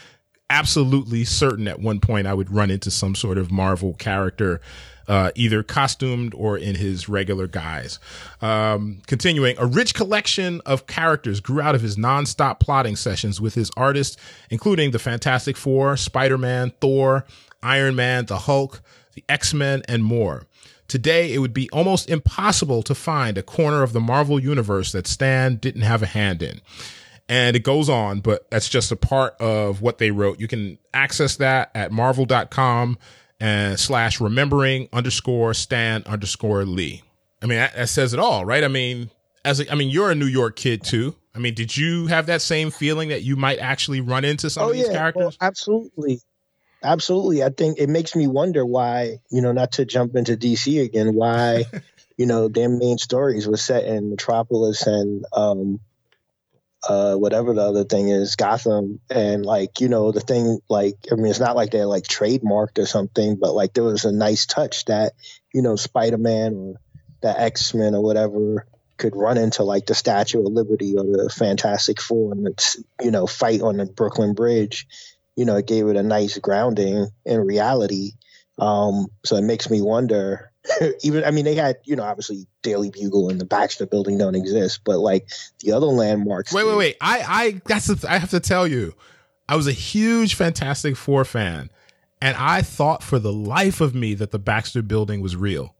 absolutely certain at one point I would run into some sort of Marvel character, uh, either costumed or in his regular guise. Um, continuing, a rich collection of characters grew out of his nonstop plotting sessions with his artists, including the Fantastic Four, Spider-Man, Thor, Iron Man, the Hulk, the X-Men, and more. Today, it would be almost impossible to find a corner of the Marvel universe that Stan didn't have a hand in. And it goes on, but that's just a part of what they wrote. You can access that at marvel.com and slash remembering underscore Stan underscore Lee. I mean, that, that says it all, right? I mean, as a, I mean, you're a New York kid too. I mean, did you have that same feeling that you might actually run into some oh, of these yeah, characters? Well, absolutely. Absolutely. I think it makes me wonder why, you know, not to jump into DC again, why, you know, their main stories were set in Metropolis and um uh whatever the other thing is, Gotham. And like, you know, the thing like I mean it's not like they're like trademarked or something, but like there was a nice touch that, you know, Spider Man or the X Men or whatever could run into like the Statue of Liberty or the Fantastic Four and it's you know, fight on the Brooklyn Bridge you know, it gave it a nice grounding in reality. Um, so it makes me wonder. even, I mean, they had, you know, obviously Daily Bugle and the Baxter Building don't exist, but like the other landmarks. Wait, wait, wait! I, I, that's, the, I have to tell you, I was a huge Fantastic Four fan, and I thought for the life of me that the Baxter Building was real.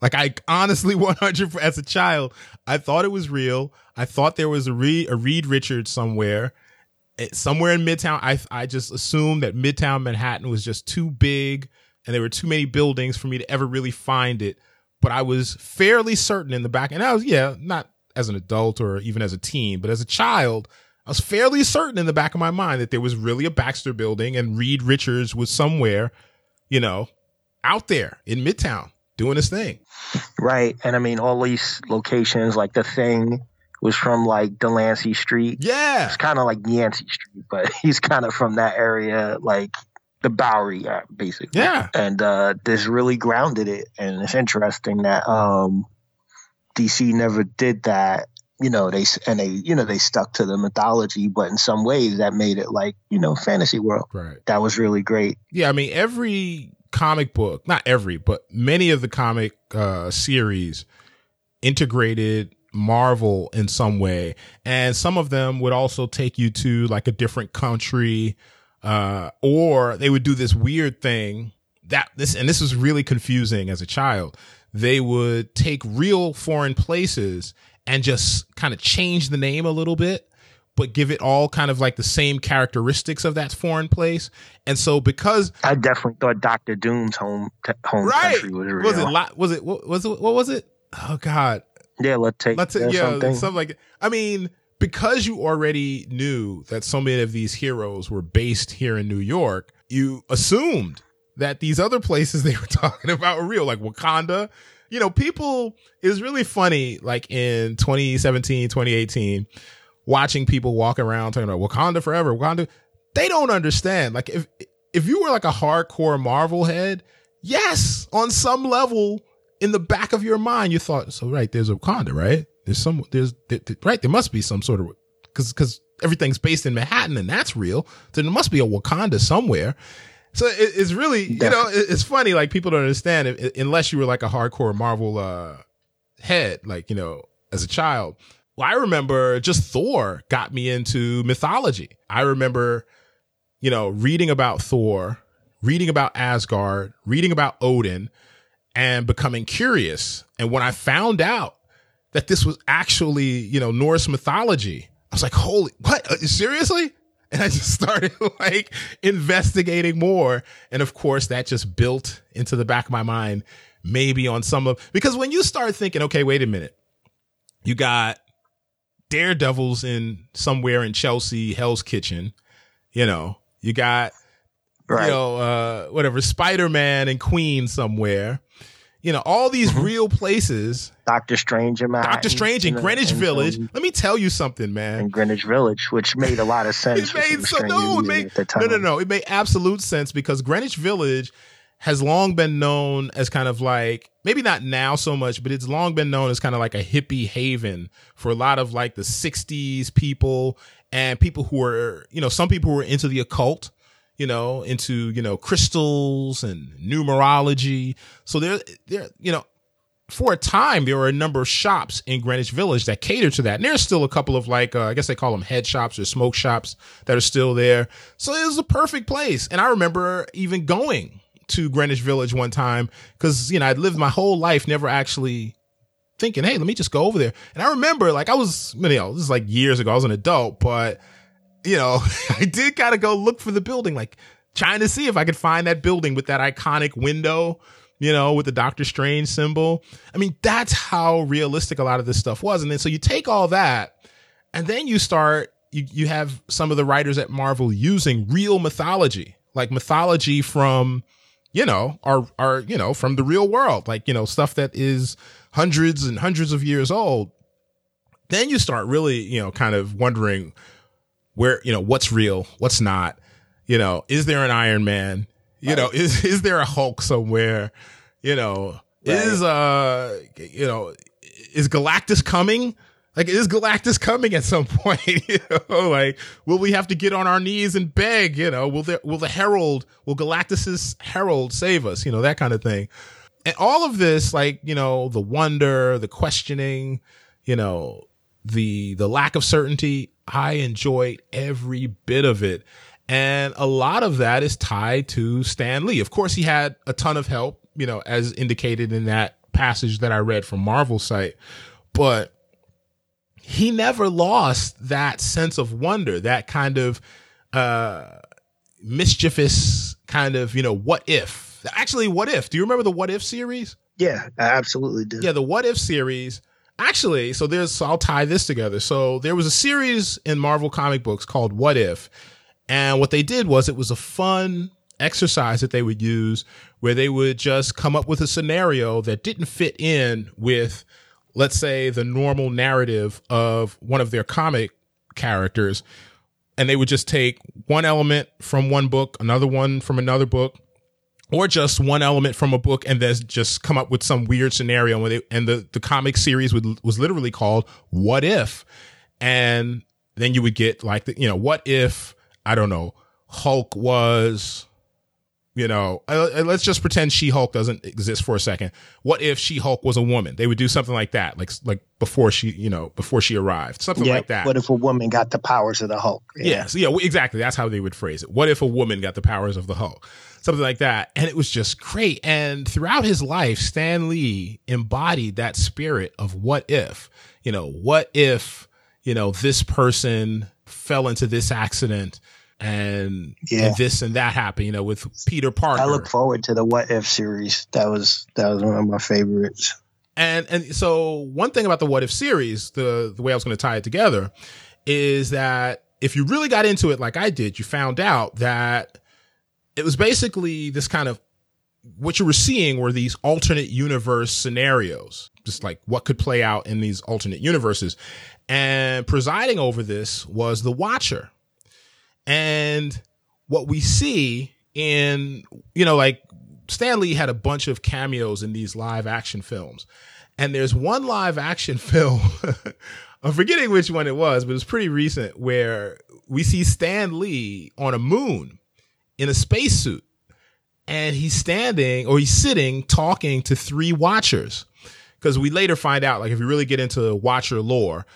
Like I honestly, one hundred as a child, I thought it was real. I thought there was a Reed, a Reed Richards somewhere eh, somewhere in Midtown. I I just assumed that Midtown Manhattan was just too big and there were too many buildings for me to ever really find it. But I was fairly certain in the back, and I was yeah, not as an adult or even as a teen, but as a child, I was fairly certain in the back of my mind that there was really a Baxter building and Reed Richards was somewhere, you know, out there in Midtown doing his thing. Right. And I mean, all these locations like the thing, was from like Delancey Street. Yeah. It's kind of like Yancey Street, but he's kind of from that area, like the Bowery, basically. Yeah. And uh, this really grounded it. And it's interesting that um, DC never did that. You know, they and they, you know, they stuck to the mythology, but in some ways that made it like, you know, fantasy world. Right. That was really great. Yeah, I mean, every comic book, not every, but many of the comic uh, series integrated Marvel in some way. And some of them would also take you to like a different country, uh, or they would do this weird thing that this, and this was really confusing as a child. They would take real foreign places and just kind of change the name a little bit but give it all kind of like the same characteristics of that foreign place. And so because I definitely thought Doctor Doom's home home right. country was real. Was it was it what was it what was it? Oh god. Yeah, let's take let's take, yeah, something. something like. I mean, because you already knew that so many of these heroes were based here in New York, you assumed that these other places they were talking about were real, like Wakanda. You know, people is really funny. Like in 2017, 2018, watching people walk around talking about Wakanda forever, Wakanda. They don't understand. Like if if you were like a hardcore Marvel head, yes, on some level in the back of your mind, you thought, so right, there's Wakanda, right? There's some, there's, there, right, there must be some sort of, cause, cause everything's based in Manhattan and that's real. So there must be a Wakanda somewhere. So it, it's really, you know, it, it's funny. Like people don't understand it, unless you were like a hardcore Marvel, uh, head, like, you know, as a child. Well, I remember just Thor got me into mythology. I remember, you know, reading about Thor, reading about Asgard, reading about Odin, and becoming curious. And when I found out that this was actually, you know, Norse mythology, I was like, holy, what? Uh, seriously? And I just started like investigating more. And of course, that just built into the back of my mind, maybe on some of, because when you start thinking, okay, wait a minute, you got daredevils in somewhere in Chelsea, Hell's Kitchen, you know, you got, right. you know, uh, whatever, Spider Man and Queen somewhere you know, all these mm-hmm. real places. Doctor Strange in Doctor Strange in Greenwich Village. Let me tell you something, man. In Greenwich Village, which made a lot of sense. it made so no, it made no, no, no. It made absolute sense because Greenwich Village has long been known as kind of like maybe not now so much, but it's long been known as kind of like a hippie haven for a lot of like the '60s people and people who are, you know, some people who are into the occult you know, into, you know, crystals and numerology. So there, there, you know, for a time, there were a number of shops in Greenwich Village that cater to that. And there's still a couple of like, uh, I guess they call them head shops or smoke shops that are still there. So it was a perfect place. And I remember even going to Greenwich Village one time because, you know, I'd lived my whole life never actually thinking, hey, let me just go over there. And I remember like I was, you know, this is like years ago, I was an adult, but, you know, I did kind of go look for the building, like trying to see if I could find that building with that iconic window you know, with the Doctor Strange symbol. I mean, that's how realistic a lot of this stuff was. And then so you take all that and then you start, you, you have some of the writers at Marvel using real mythology, like mythology from, you know, our, our, you know, from the real world, like, you know, stuff that is hundreds and hundreds of years old. Then you start really, you know, kind of wondering where, you know, what's real, what's not, you know, is there an Iron Man? You right. know, is is there a Hulk somewhere? You know, right. is uh, you know, is Galactus coming? Like, is Galactus coming at some point? you know, like, will we have to get on our knees and beg? You know, will the will the Herald, will Galactus's Herald save us? You know, that kind of thing. And all of this, like, you know, the wonder, the questioning, you know, the the lack of certainty. I enjoyed every bit of it. And a lot of that is tied to Stan Lee. Of course, he had a ton of help, you know, as indicated in that passage that I read from Marvel site, but he never lost that sense of wonder, that kind of, uh, mischievous kind of, you know, what if? Actually, what if? Do you remember the What If series? Yeah, I absolutely do. Yeah, the What If series. Actually, so there's, so I'll tie this together. So there was a series in Marvel comic books called What If, and what they did was it was a fun exercise that they would use where they would just come up with a scenario that didn't fit in with, let's say, the normal narrative of one of their comic characters. And they would just take one element from one book, another one from another book, or just one element from a book and then just come up with some weird scenario. And, they, and the, the comic series would, was literally called What If? And then you would get like the, you know, what if I don't know, Hulk was, you know, uh, let's just pretend She Hulk doesn't exist for a second. What if She Hulk was a woman? They would do something like that, like like before she, you know, before she arrived, something yeah, like that. What if a woman got the powers of the Hulk? Yeah. Yes, yeah, exactly. That's how they would phrase it. What if a woman got the powers of the Hulk? Something like that, and it was just great. And throughout his life, Stan Lee embodied that spirit of what if, you know, what if, you know, this person fell into this accident and, yeah. and this and that happened, you know, with Peter Parker. I look forward to the What If series. That was that was one of my favorites. And and so one thing about the What If series, the the way I was going to tie it together, is that if you really got into it like I did, you found out that it was basically this kind of what you were seeing were these alternate universe scenarios, just like what could play out in these alternate universes. And presiding over this was the Watcher, and what we see in, you know, like Stan Lee had a bunch of cameos in these live action films. And there's one live action film, I'm forgetting which one it was, but it was pretty recent, where we see Stan Lee on a moon in a spacesuit. And he's standing or he's sitting talking to three watchers. Because we later find out, like, if you really get into watcher lore,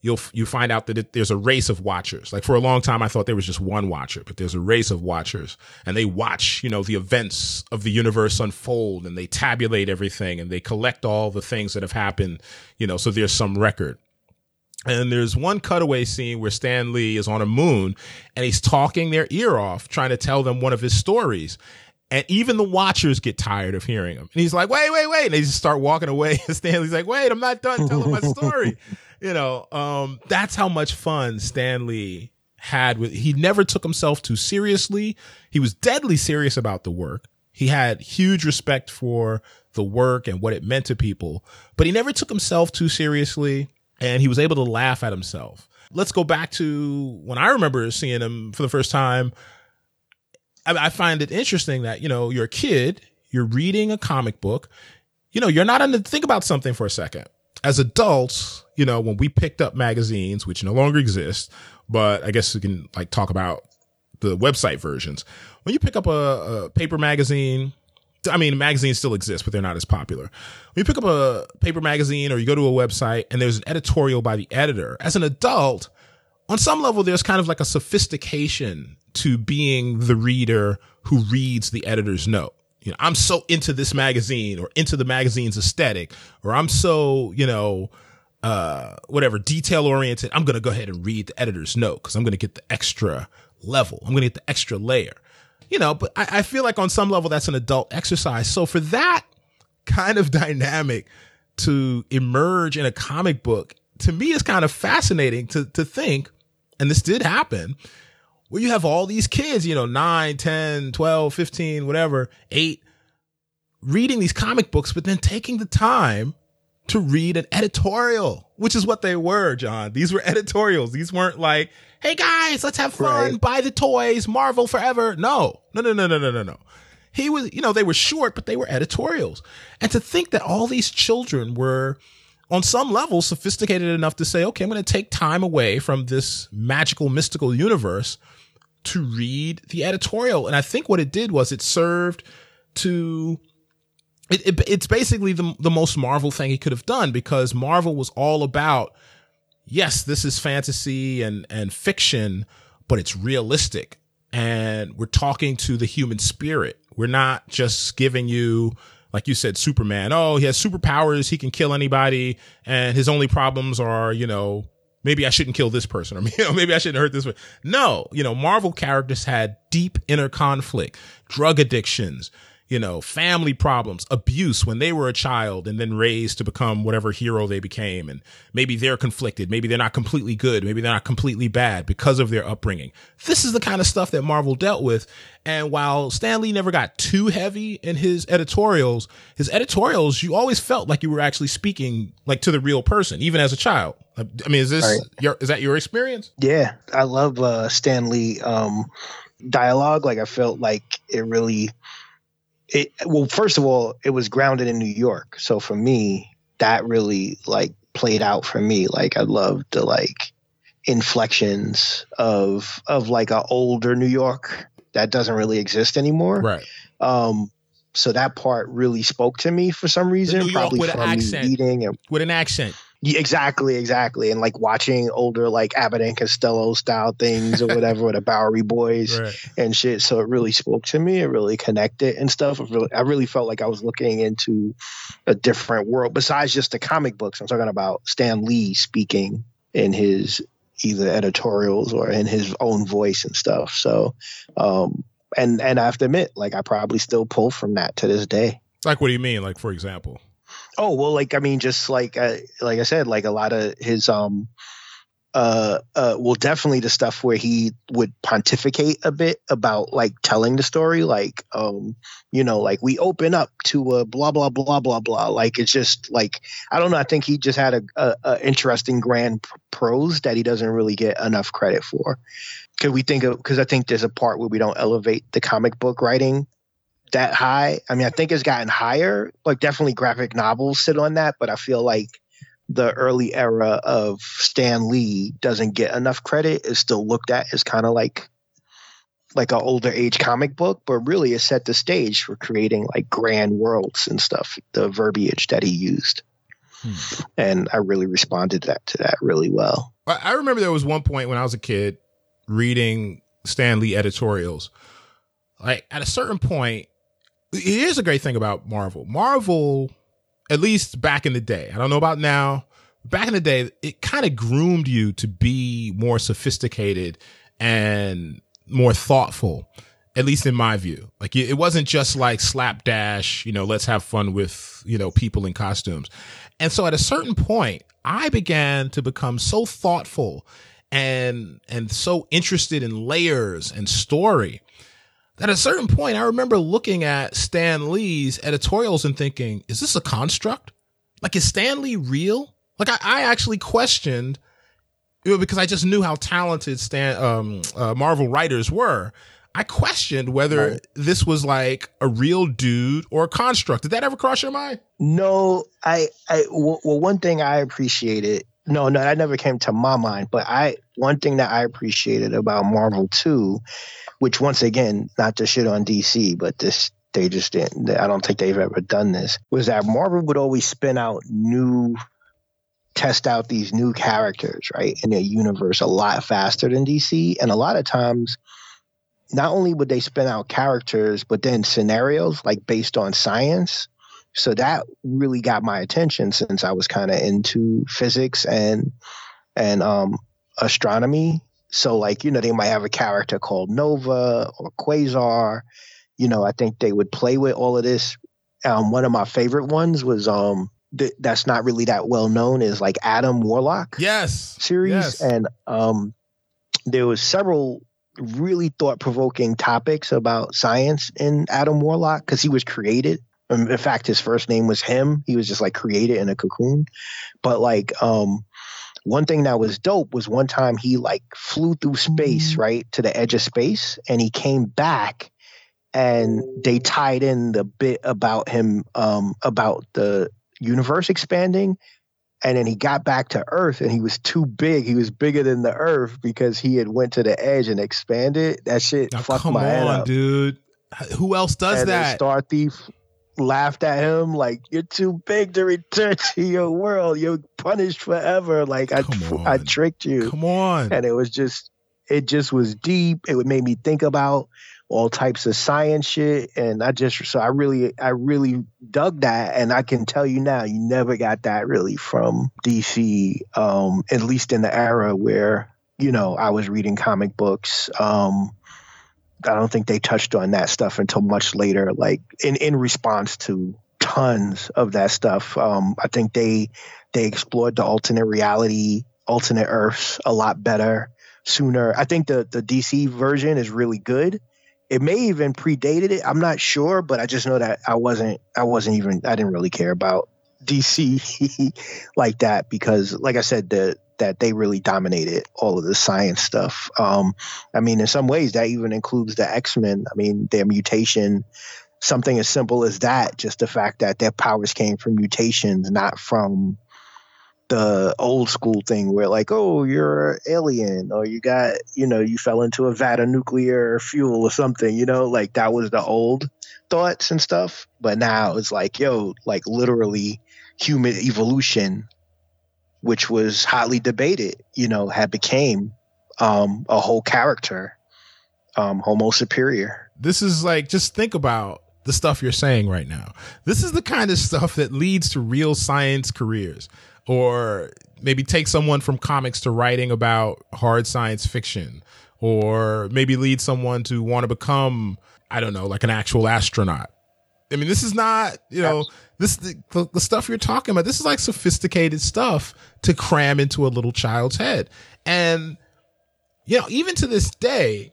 you'll you find out that it, there's a race of watchers. Like for a long time, I thought there was just one watcher, but there's a race of watchers, and they watch, you know, the events of the universe unfold, and they tabulate everything, and they collect all the things that have happened, you know. So there's some record. And there's one cutaway scene where Stan Lee is on a moon, and he's talking their ear off, trying to tell them one of his stories. And even the watchers get tired of hearing him. And he's like, wait, wait, wait. And they just start walking away. And Stan Lee's like, wait, I'm not done telling my story you know, um, that's how much fun Stan Lee had with, he never took himself too seriously. He was deadly serious about the work. He had huge respect for the work and what it meant to people, but he never took himself too seriously and he was able to laugh at himself. Let's go back to when I remember seeing him for the first time. I, I find it interesting that, you know, you're a kid, you're reading a comic book, you know, you're not to think about something for a second as adults, you know, when we picked up magazines, which no longer exist, but I guess we can like talk about the website versions. When you pick up a, a paper magazine, I mean, magazines still exist, but they're not as popular. When you pick up a paper magazine or you go to a website and there's an editorial by the editor, as an adult, on some level, there's kind of like a sophistication to being the reader who reads the editor's note. You know, I'm so into this magazine or into the magazine's aesthetic, or I'm so, you know, uh, whatever, detail oriented. I'm going to go ahead and read the editor's note because I'm going to get the extra level. I'm going to get the extra layer you know, but I, I feel like on some level that's an adult exercise. So for that kind of dynamic to emerge in a comic book, to me is kind of fascinating to, to think, and this did happen, where you have all these kids, you know, 9, 10, 12, 15, whatever, 8, reading these comic books, but then taking the time to read an editorial, which is what they were, John. These were editorials. These weren't like, hey guys, let's have fun, right. buy the toys, Marvel forever. No, no, no, no, no, no, no, no. He was, you know, they were short, but they were editorials. And to think that all these children were on some level sophisticated enough to say, okay, I'm going to take time away from this magical, mystical universe to read the editorial. And I think what it did was it served to it, it, it's basically the, the most Marvel thing he could have done because Marvel was all about, yes, this is fantasy and, and fiction, but it's realistic. And we're talking to the human spirit. We're not just giving you, like you said, Superman. Oh, he has superpowers. He can kill anybody. And his only problems are, you know, maybe I shouldn't kill this person or maybe I shouldn't hurt this one. No, you know, Marvel characters had deep inner conflict, drug addictions, you know, family problems, abuse when they were a child and then raised to become whatever hero they became. And maybe they're conflicted. Maybe they're not completely good. Maybe they're not completely bad because of their upbringing. This is the kind of stuff that Marvel dealt with. And while Stan Lee never got too heavy in his editorials, his editorials, you always felt like you were actually speaking like to the real person, even as a child. I mean, is this right. your, is that your experience? Yeah. I love, uh, Stan Lee, um, dialogue. Like I felt like it really, it well first of all it was grounded in new york. So for me that really like played out for me. Like i loved the like inflections of of like a older new york that doesn't really exist anymore. Right. Um so that part really spoke to me for some reason probably from accent, reading and with an accent yeah, exactly, exactly. And like watching older like Abbott and Costello style things or whatever with the Bowery Boys right. and shit. So it really spoke to me. It really connected and stuff. Really, I really felt like I was looking into a different world besides just the comic books. I'm talking about Stan Lee speaking in his either editorials or in his own voice and stuff. So, um, and and I have to admit, like I probably still pull from that to this day. Like, what do you mean? Like, for example? Oh well, like I mean, just like uh, like I said, like a lot of his um uh uh well definitely the stuff where he would pontificate a bit about like telling the story like um you know like we open up to a blah blah blah blah blah. Like it's just like i don't know i think he just had a, a, a interesting grand prose that he doesn't really get enough credit for. Could we think of because i think there's a part where we don't elevate the comic book writing that high. I mean, I think it's gotten higher. Like definitely graphic novels sit on that, but I feel like the early era of Stan Lee doesn't get enough credit. Is still looked at as kind of like like an older age comic book, but really it set the stage for creating like grand worlds and stuff. The verbiage that he used. Hmm. And I really responded to that to that really well. I remember there was one point when I was a kid reading Stan Lee editorials. Like at a certain point, here's a great thing about Marvel. Marvel, at least back in the day, I don't know about now. Back in the day, it kind of groomed you to be more sophisticated and more thoughtful, at least in my view. Like it wasn't just like slapdash, you know, let's have fun with, you know, people in costumes. And so at a certain point, I began to become so thoughtful and and so interested in layers and story at a certain point, I remember looking at Stan Lee's editorials and thinking, is this a construct? Like, is Stan Lee real? Like, I, I actually questioned you know, because I just knew how talented Stan, um, uh, Marvel writers were. I questioned whether right. this was like a real dude or a construct. Did that ever cross your mind? No, I, I, well, one thing I appreciated no, no, that never came to my mind. But I one thing that I appreciated about Marvel too, which once again, not to shit on DC, but this they just didn't. I don't think they've ever done this. Was that Marvel would always spin out new, test out these new characters right in their universe a lot faster than DC, and a lot of times. Not only would they spin out characters, but then scenarios like based on science so that really got my attention since I was kind of into physics and and um, astronomy. So like you know they might have a character called Nova or Quasar. You know I think they would play with all of this. Um, one of my favorite ones was um th- that's not really that well known is like Adam Warlock. Yes. Series Yes. and um there was several really thought provoking topics about science in Adam Warlock because he was created in fact, his first name was him. He was just like created in a cocoon. But like, um, one thing that was dope was one time he like flew through space, right, to the edge of space, and he came back, and they tied in the bit about him, um, about the universe expanding. And then he got back to Earth, and he was too big. He was bigger than the Earth because he had went to the edge and expanded. That shit fucked come my head up dude. Who else does and that? Star Thief laughed at him like you're too big to return to your world. You're punished forever. Like I, I tricked you, Come on. and it was just, it just was deep. It made me think about all types of science shit, and I just, so I really, I really dug that, and I can tell you now, you never got that really from DC, um, at least in the era where you know I was reading comic books. Um, I don't think they touched on that stuff until much later, like in, in response to tons of that stuff. Um, I think they they explored the alternate reality, alternate Earths a lot better sooner. I think the the DC version is really good. It may even predated it. I'm not sure, but I just know that I wasn't I wasn't even I didn't really care about DC like that because like I said the that they really dominated all of the science stuff. Um, I mean, in some ways, that even includes the X Men. I mean, their mutation, something as simple as that, just the fact that their powers came from mutations, not from the old school thing where, like, oh, you're alien, or you got, you know, you fell into a vat of nuclear fuel or something, you know, like that was the old thoughts and stuff. But now it's like, yo, like literally human evolution which was hotly debated, you know, had became um, a whole character, um, Homo superior. this is like just think about the stuff you're saying right now. This is the kind of stuff that leads to real science careers or maybe take someone from comics to writing about hard science fiction or maybe lead someone to want to become I don't know like an actual astronaut. I mean this is not, you know, this the, the, stuff you're talking about. This is like sophisticated stuff to cram into a little child's head. And you know, even to this day,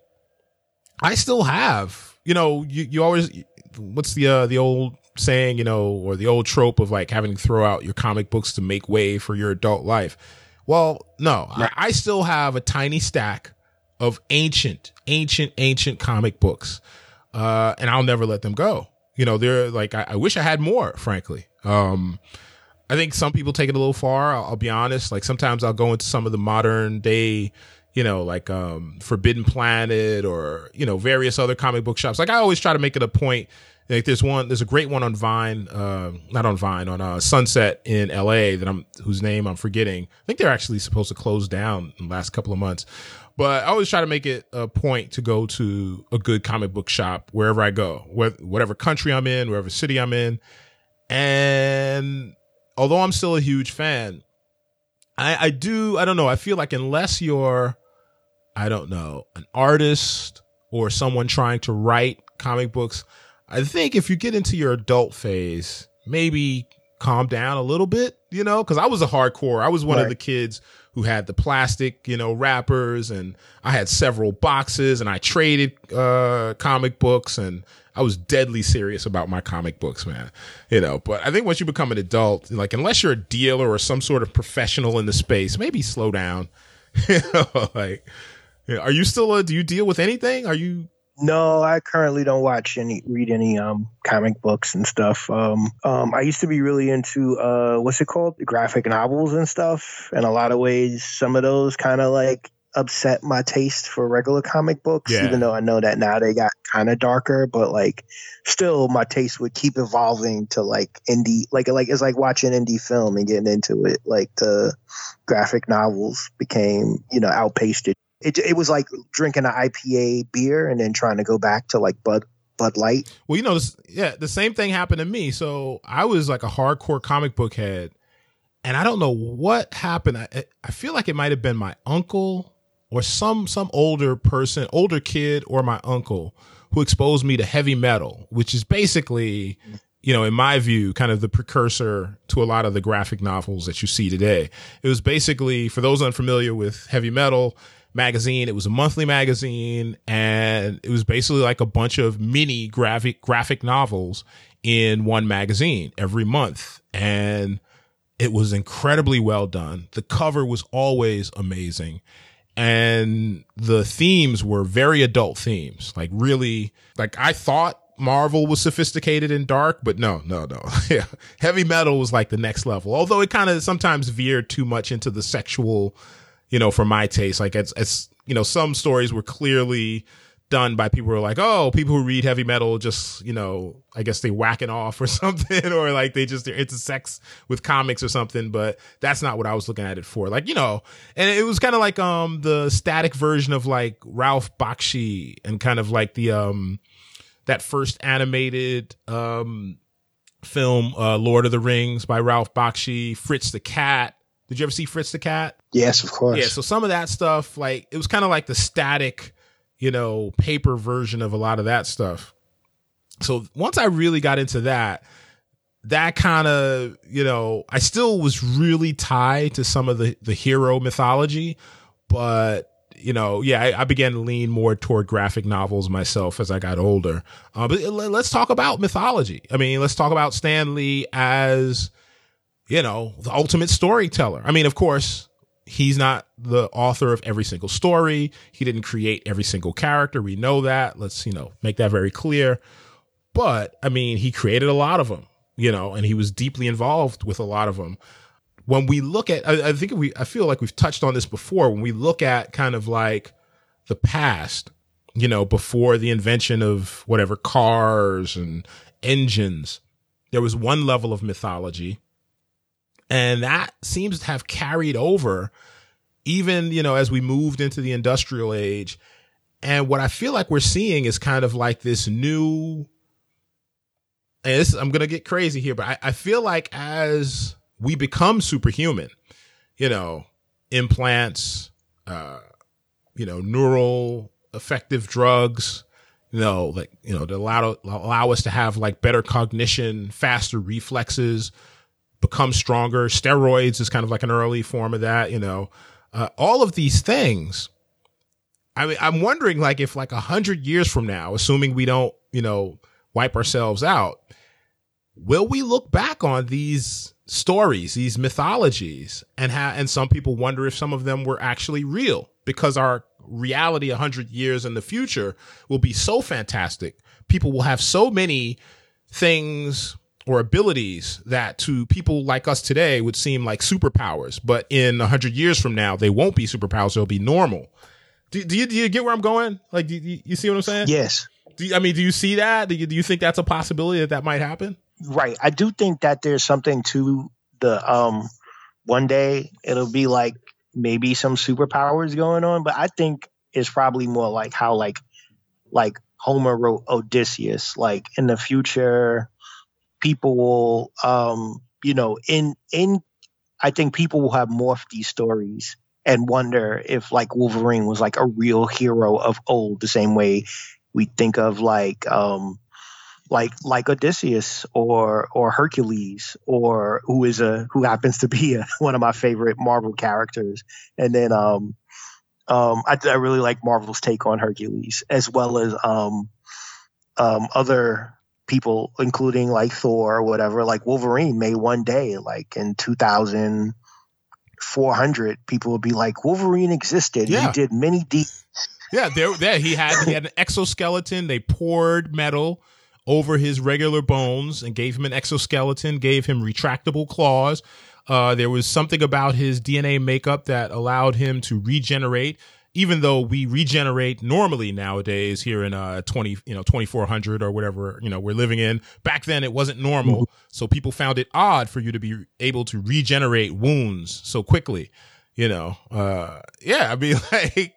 I still have, you know, you, you always, what's the, uh, the old saying, you know, or the old trope of like having to throw out your comic books to make way for your adult life. Well, no, I, I still have a tiny stack of ancient, ancient, ancient comic books. Uh, and I'll never let them go. You know, they're like, I, I wish I had more, frankly. Um, I think some people take it a little far. I'll, I'll be honest. Like sometimes I'll go into some of the modern day, you know, like um, Forbidden Planet or you know various other comic book shops. Like I always try to make it a point. Like there's one, there's a great one on Vine, uh, not on Vine, on uh, Sunset in L.A. that I'm whose name I'm forgetting. I think they're actually supposed to close down in the last couple of months. But I always try to make it a point to go to a good comic book shop wherever I go, wh- whatever country I'm in, wherever city I'm in. And although I'm still a huge fan, I, I do, I don't know, I feel like unless you're, I don't know, an artist or someone trying to write comic books, I think if you get into your adult phase, maybe calm down a little bit, you know, because I was a hardcore. I was one of the kids who had the plastic, you know, wrappers, and I had several boxes, and I traded uh, comic books, and I was deadly serious about my comic books, man. You know, but I think once you become an adult, like unless you're a dealer or some sort of professional in the space, maybe slow down. you know, like, are you still a? Do you deal with anything? Are you No, I currently don't watch any, read any um comic books and stuff. Um, um, I used to be really into uh, what's it called, the graphic novels and stuff. In a lot of ways, some of those kind of like upset my taste for regular comic books. Yeah. Even though I know that now they got kind of darker, but like still, my taste would keep evolving to like indie, like like it's like watching indie film and getting into it. Like the graphic novels became, you know, outpaced it it, it was like drinking an IPA beer and then trying to go back to like Bud Bud Light. Well, you know, this, yeah, the same thing happened to me. So I was like a hardcore comic book head, and I don't know what happened. I I feel like it might have been my uncle or some some older person, older kid, or my uncle who exposed me to heavy metal, which is basically. You know, in my view, kind of the precursor to a lot of the graphic novels that you see today. It was basically, for those unfamiliar with heavy metal, magazine. It was a monthly magazine and it was basically like a bunch of mini graphic graphic novels in one magazine every month. And it was incredibly well done. The cover was always amazing. And the themes were very adult themes, like really, like I thought Marvel was sophisticated and dark, but no, no, no. yeah. Heavy metal was like the next level. Although it kind of sometimes veered too much into the sexual, you know, for my taste. Like it's, it's, you know, some stories were clearly done by people who are like, oh, people who read heavy metal just, you know, I guess they whacking off or something, or like they just, they're into sex with comics or something. But that's not what I was looking at it for. Like, you know, and it was kind of like, um, the static version of like Ralph Bakshi and kind of like the, um, that first animated, um, film, uh, Lord of the Rings by Ralph Bakshi, Fritz the Cat. Did you ever see Fritz the Cat? Yes, of course. Yeah, so some of that stuff, like it was kind of like the static, you know, paper version of a lot of that stuff. So once I really got into that, that kind of, you know, I still was really tied to some of the the hero mythology, but you know, yeah, I, I began to lean more toward graphic novels myself as I got older. Uh, but let's talk about mythology. I mean, let's talk about Stan Lee as, you know, the ultimate storyteller. I mean, of course, he's not the author of every single story. He didn't create every single character. We know that. Let's, you know, make that very clear. But I mean, he created a lot of them, you know, and he was deeply involved with a lot of them. When we look at, I, I think we, I feel like we've touched on this before. When we look at kind of like the past, you know, before the invention of whatever cars and engines, there was one level of mythology and that seems to have carried over even, you know, as we moved into the industrial age. And what I feel like we're seeing is kind of like this new, and this, I'm going to get crazy here, but I, I feel like as we become superhuman, you know, implants, uh, you know, neural effective drugs, you know, like, you know, to allow, allow us to have like better cognition, faster reflexes, become stronger. Steroids is kind of like an early form of that, you know, uh, all of these things. I mean, I'm wondering like if like a hundred years from now, assuming we don't, you know, wipe ourselves out, will we look back on these stories, these mythologies and have, and some people wonder if some of them were actually real because our reality a hundred years in the future will be so fantastic. People will have so many things or abilities that to people like us today would seem like superpowers, but in a hundred years from now, they won't be superpowers. They'll be normal. Do, do, you, do you get where I'm going? Like, do you, you see what I'm saying? Yes. Do you, I mean, do you see that? Do you, do you think that's a possibility that that might happen? Right. I do think that there's something to the, um, one day it'll be like maybe some superpowers going on, but I think it's probably more like how like, like Homer wrote Odysseus, like in the future, people will um you know in in i think people will have morphed these stories and wonder if like wolverine was like a real hero of old the same way we think of like um like like odysseus or or hercules or who is a who happens to be a, one of my favorite marvel characters. And then um um I, I really like marvel's take on hercules as well as um um other people, including like Thor or whatever, like Wolverine may one day, like in 2400, people will be like, Wolverine existed. Yeah. He did many deeds. yeah, there, there he had he had an exoskeleton. They poured metal over his regular bones and gave him an exoskeleton, gave him retractable claws. Uh, there was something about his DNA makeup that allowed him to regenerate, even though we regenerate normally nowadays here in uh 20, you know, 2400 or whatever, you know, we're living in. Back then it wasn't normal. So people found it odd for you to be able to regenerate wounds so quickly, you know. Uh yeah, I mean like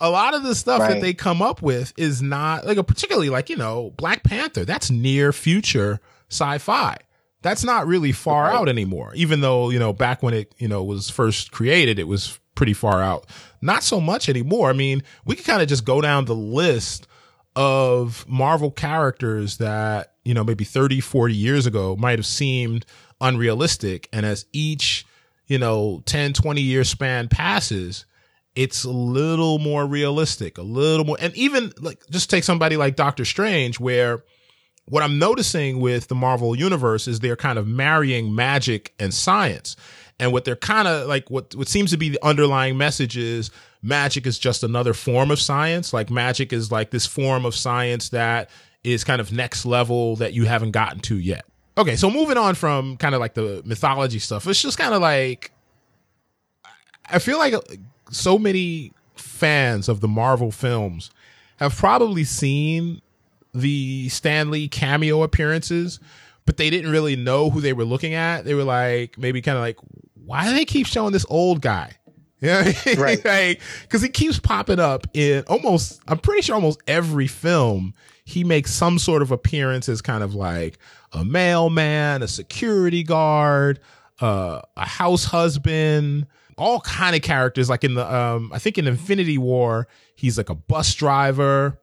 a lot of the stuff that they come up with is not like a particularly like, you know, Black Panther. That's near future sci-fi. That's not really far out anymore. Even though, you know, back when it, you know, was first created, it was pretty far out. Not so much anymore. I mean, we can kind of just go down the list of Marvel characters that, you know, maybe 30, 40 years ago might have seemed unrealistic. And as each, you know, 10, 20 year span passes, it's a little more realistic, a little more. And even like, just take somebody like Doctor Strange, where what I'm noticing with the Marvel universe is they're kind of marrying magic and science. And what they're kind of like, what, what seems to be the underlying message is magic is just another form of science. Like magic is like this form of science that is kind of next level that you haven't gotten to yet. Okay. So moving on from kind of like the mythology stuff, it's just kind of like, I feel like uh, so many fans of the Marvel films have probably seen the Stan Lee cameo appearances, but they didn't really know who they were looking at. They were like, maybe kind of like, why do they keep showing this old guy? Yeah, Right. like, because he keeps popping up in almost, I'm pretty sure almost every film. He makes some sort of appearance as kind of like a mailman, a security guard, uh, a house husband, all kind of characters. Like in the, um, I think in Infinity War, he's like a bus driver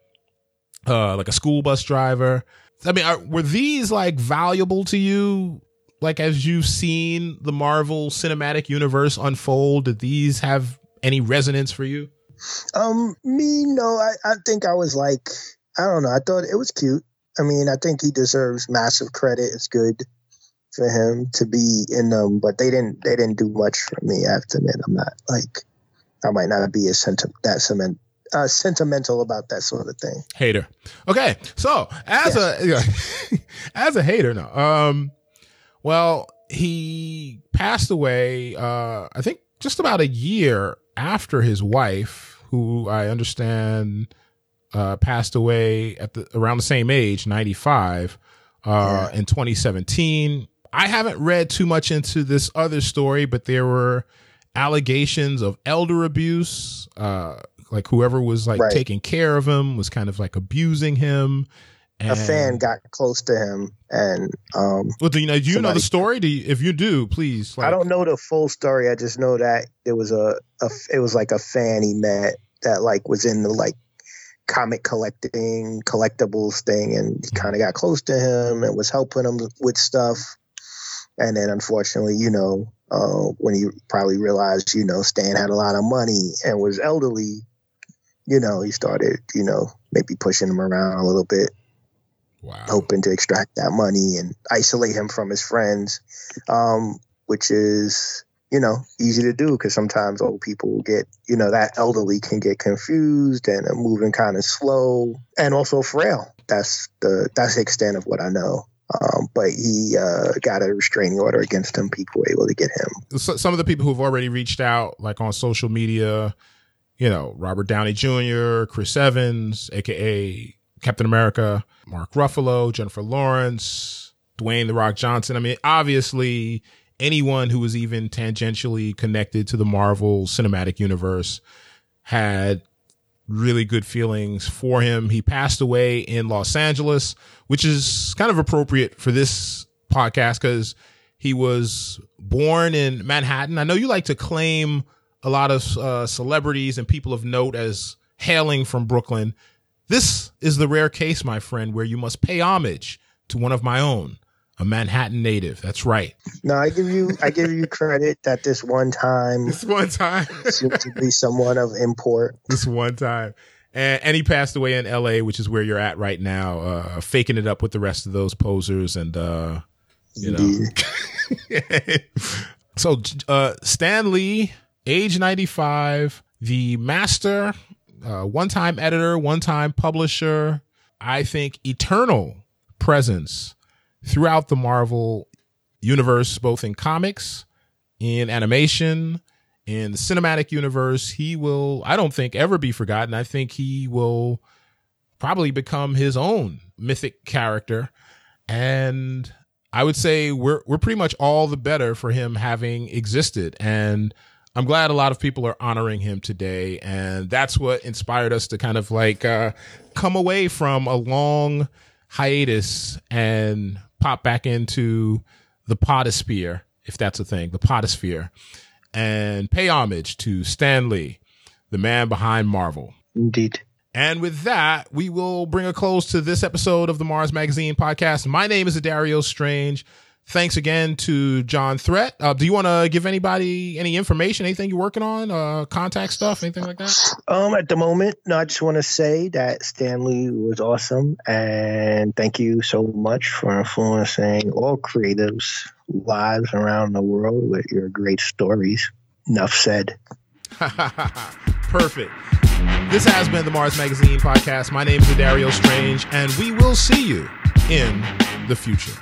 uh like a school bus driver i mean are, were these like valuable to you like as you've seen the marvel cinematic universe unfold did these have any resonance for you Um, me, no, I, I think I was like, I don't know. I thought it was cute. I mean, I think he deserves massive credit. It's good for him to be in them, but they didn't, they didn't do much for me. I have to admit, I'm not like, I might not be as senti- that cement, uh, sentimental about that sort of thing. hater okay so as a as a hater no um well he passed away uh i think just about a year after his wife who i understand uh passed away at the around the same age 95 uh in 2017 i haven't read too much into this other story but there were allegations of elder abuse uh like whoever was like Right. taking care of him was kind of like abusing him and A fan got close to him, and um, well, do you know do you know the story do you, if you do please like, I don't know the full story. I just know that it was a, a it was like a fan he met that like was in the like comic collecting collectibles thing, and he kind of got close to him and was helping him with stuff. And then unfortunately, you know, uh, when he probably realized, you know, Stan had a lot of money and was elderly, you know, he started, you know, maybe pushing him around a little bit wow hoping to extract that money and isolate him from his friends, um, which is you know easy to do because sometimes old people get you know that elderly can get confused and are moving kind of slow and also frail. That's the that's the extent of what I know. Um, but he uh, got a restraining order against him. People were able to get him. so, some of the people who've already reached out, like on social media, you know, Robert Downey Jr., Chris Evans, aka Captain America, Mark Ruffalo, Jennifer Lawrence, Dwayne the Rock Johnson. I mean, obviously, anyone who was even tangentially connected to the Marvel Cinematic Universe had really good feelings for him. He passed away in Los Angeles, which is kind of appropriate for this podcast because he was born in Manhattan. I know you like to claim a lot of uh, celebrities and people of note as hailing from Brooklyn. This is the rare case, my friend, where you must pay homage to one of my own, a Manhattan native. That's right. No, I give you I give you credit that this one time This one time. seems to be someone of import. this one time. And, and he passed away in LA, which is where you're at right now, uh, faking it up with the rest of those posers. And, uh, you know, so, uh, Stan Lee, age 95, the master, uh, one time editor, one time publisher. I think eternal presence throughout the Marvel universe, both in comics, in animation, in the cinematic universe. He will, I don't think, ever be forgotten. I think he will probably become his own mythic character. And I would say we're we're pretty much all the better for him having existed. And I'm glad a lot of people are honoring him today. And that's what inspired us to kind of like uh, come away from a long hiatus and pop back into the potosphere, if that's a thing, the potosphere, and pay homage to Stan Lee, the man behind Marvel. Indeed. And with that, we will bring a close to this episode of the Mars Magazine podcast. My name is Adario Strange. Thanks again to John Threat. Uh, do you want to give anybody any information, anything you're working on, uh, contact stuff, anything like that? Um, at the moment, no, I just want to say that Stan Lee was awesome, and thank you so much for influencing all creatives' lives around the world with your great stories. Enough said. Perfect. This has been the Mars Magazine podcast. My name is Adario Strange, and we will see you in the future.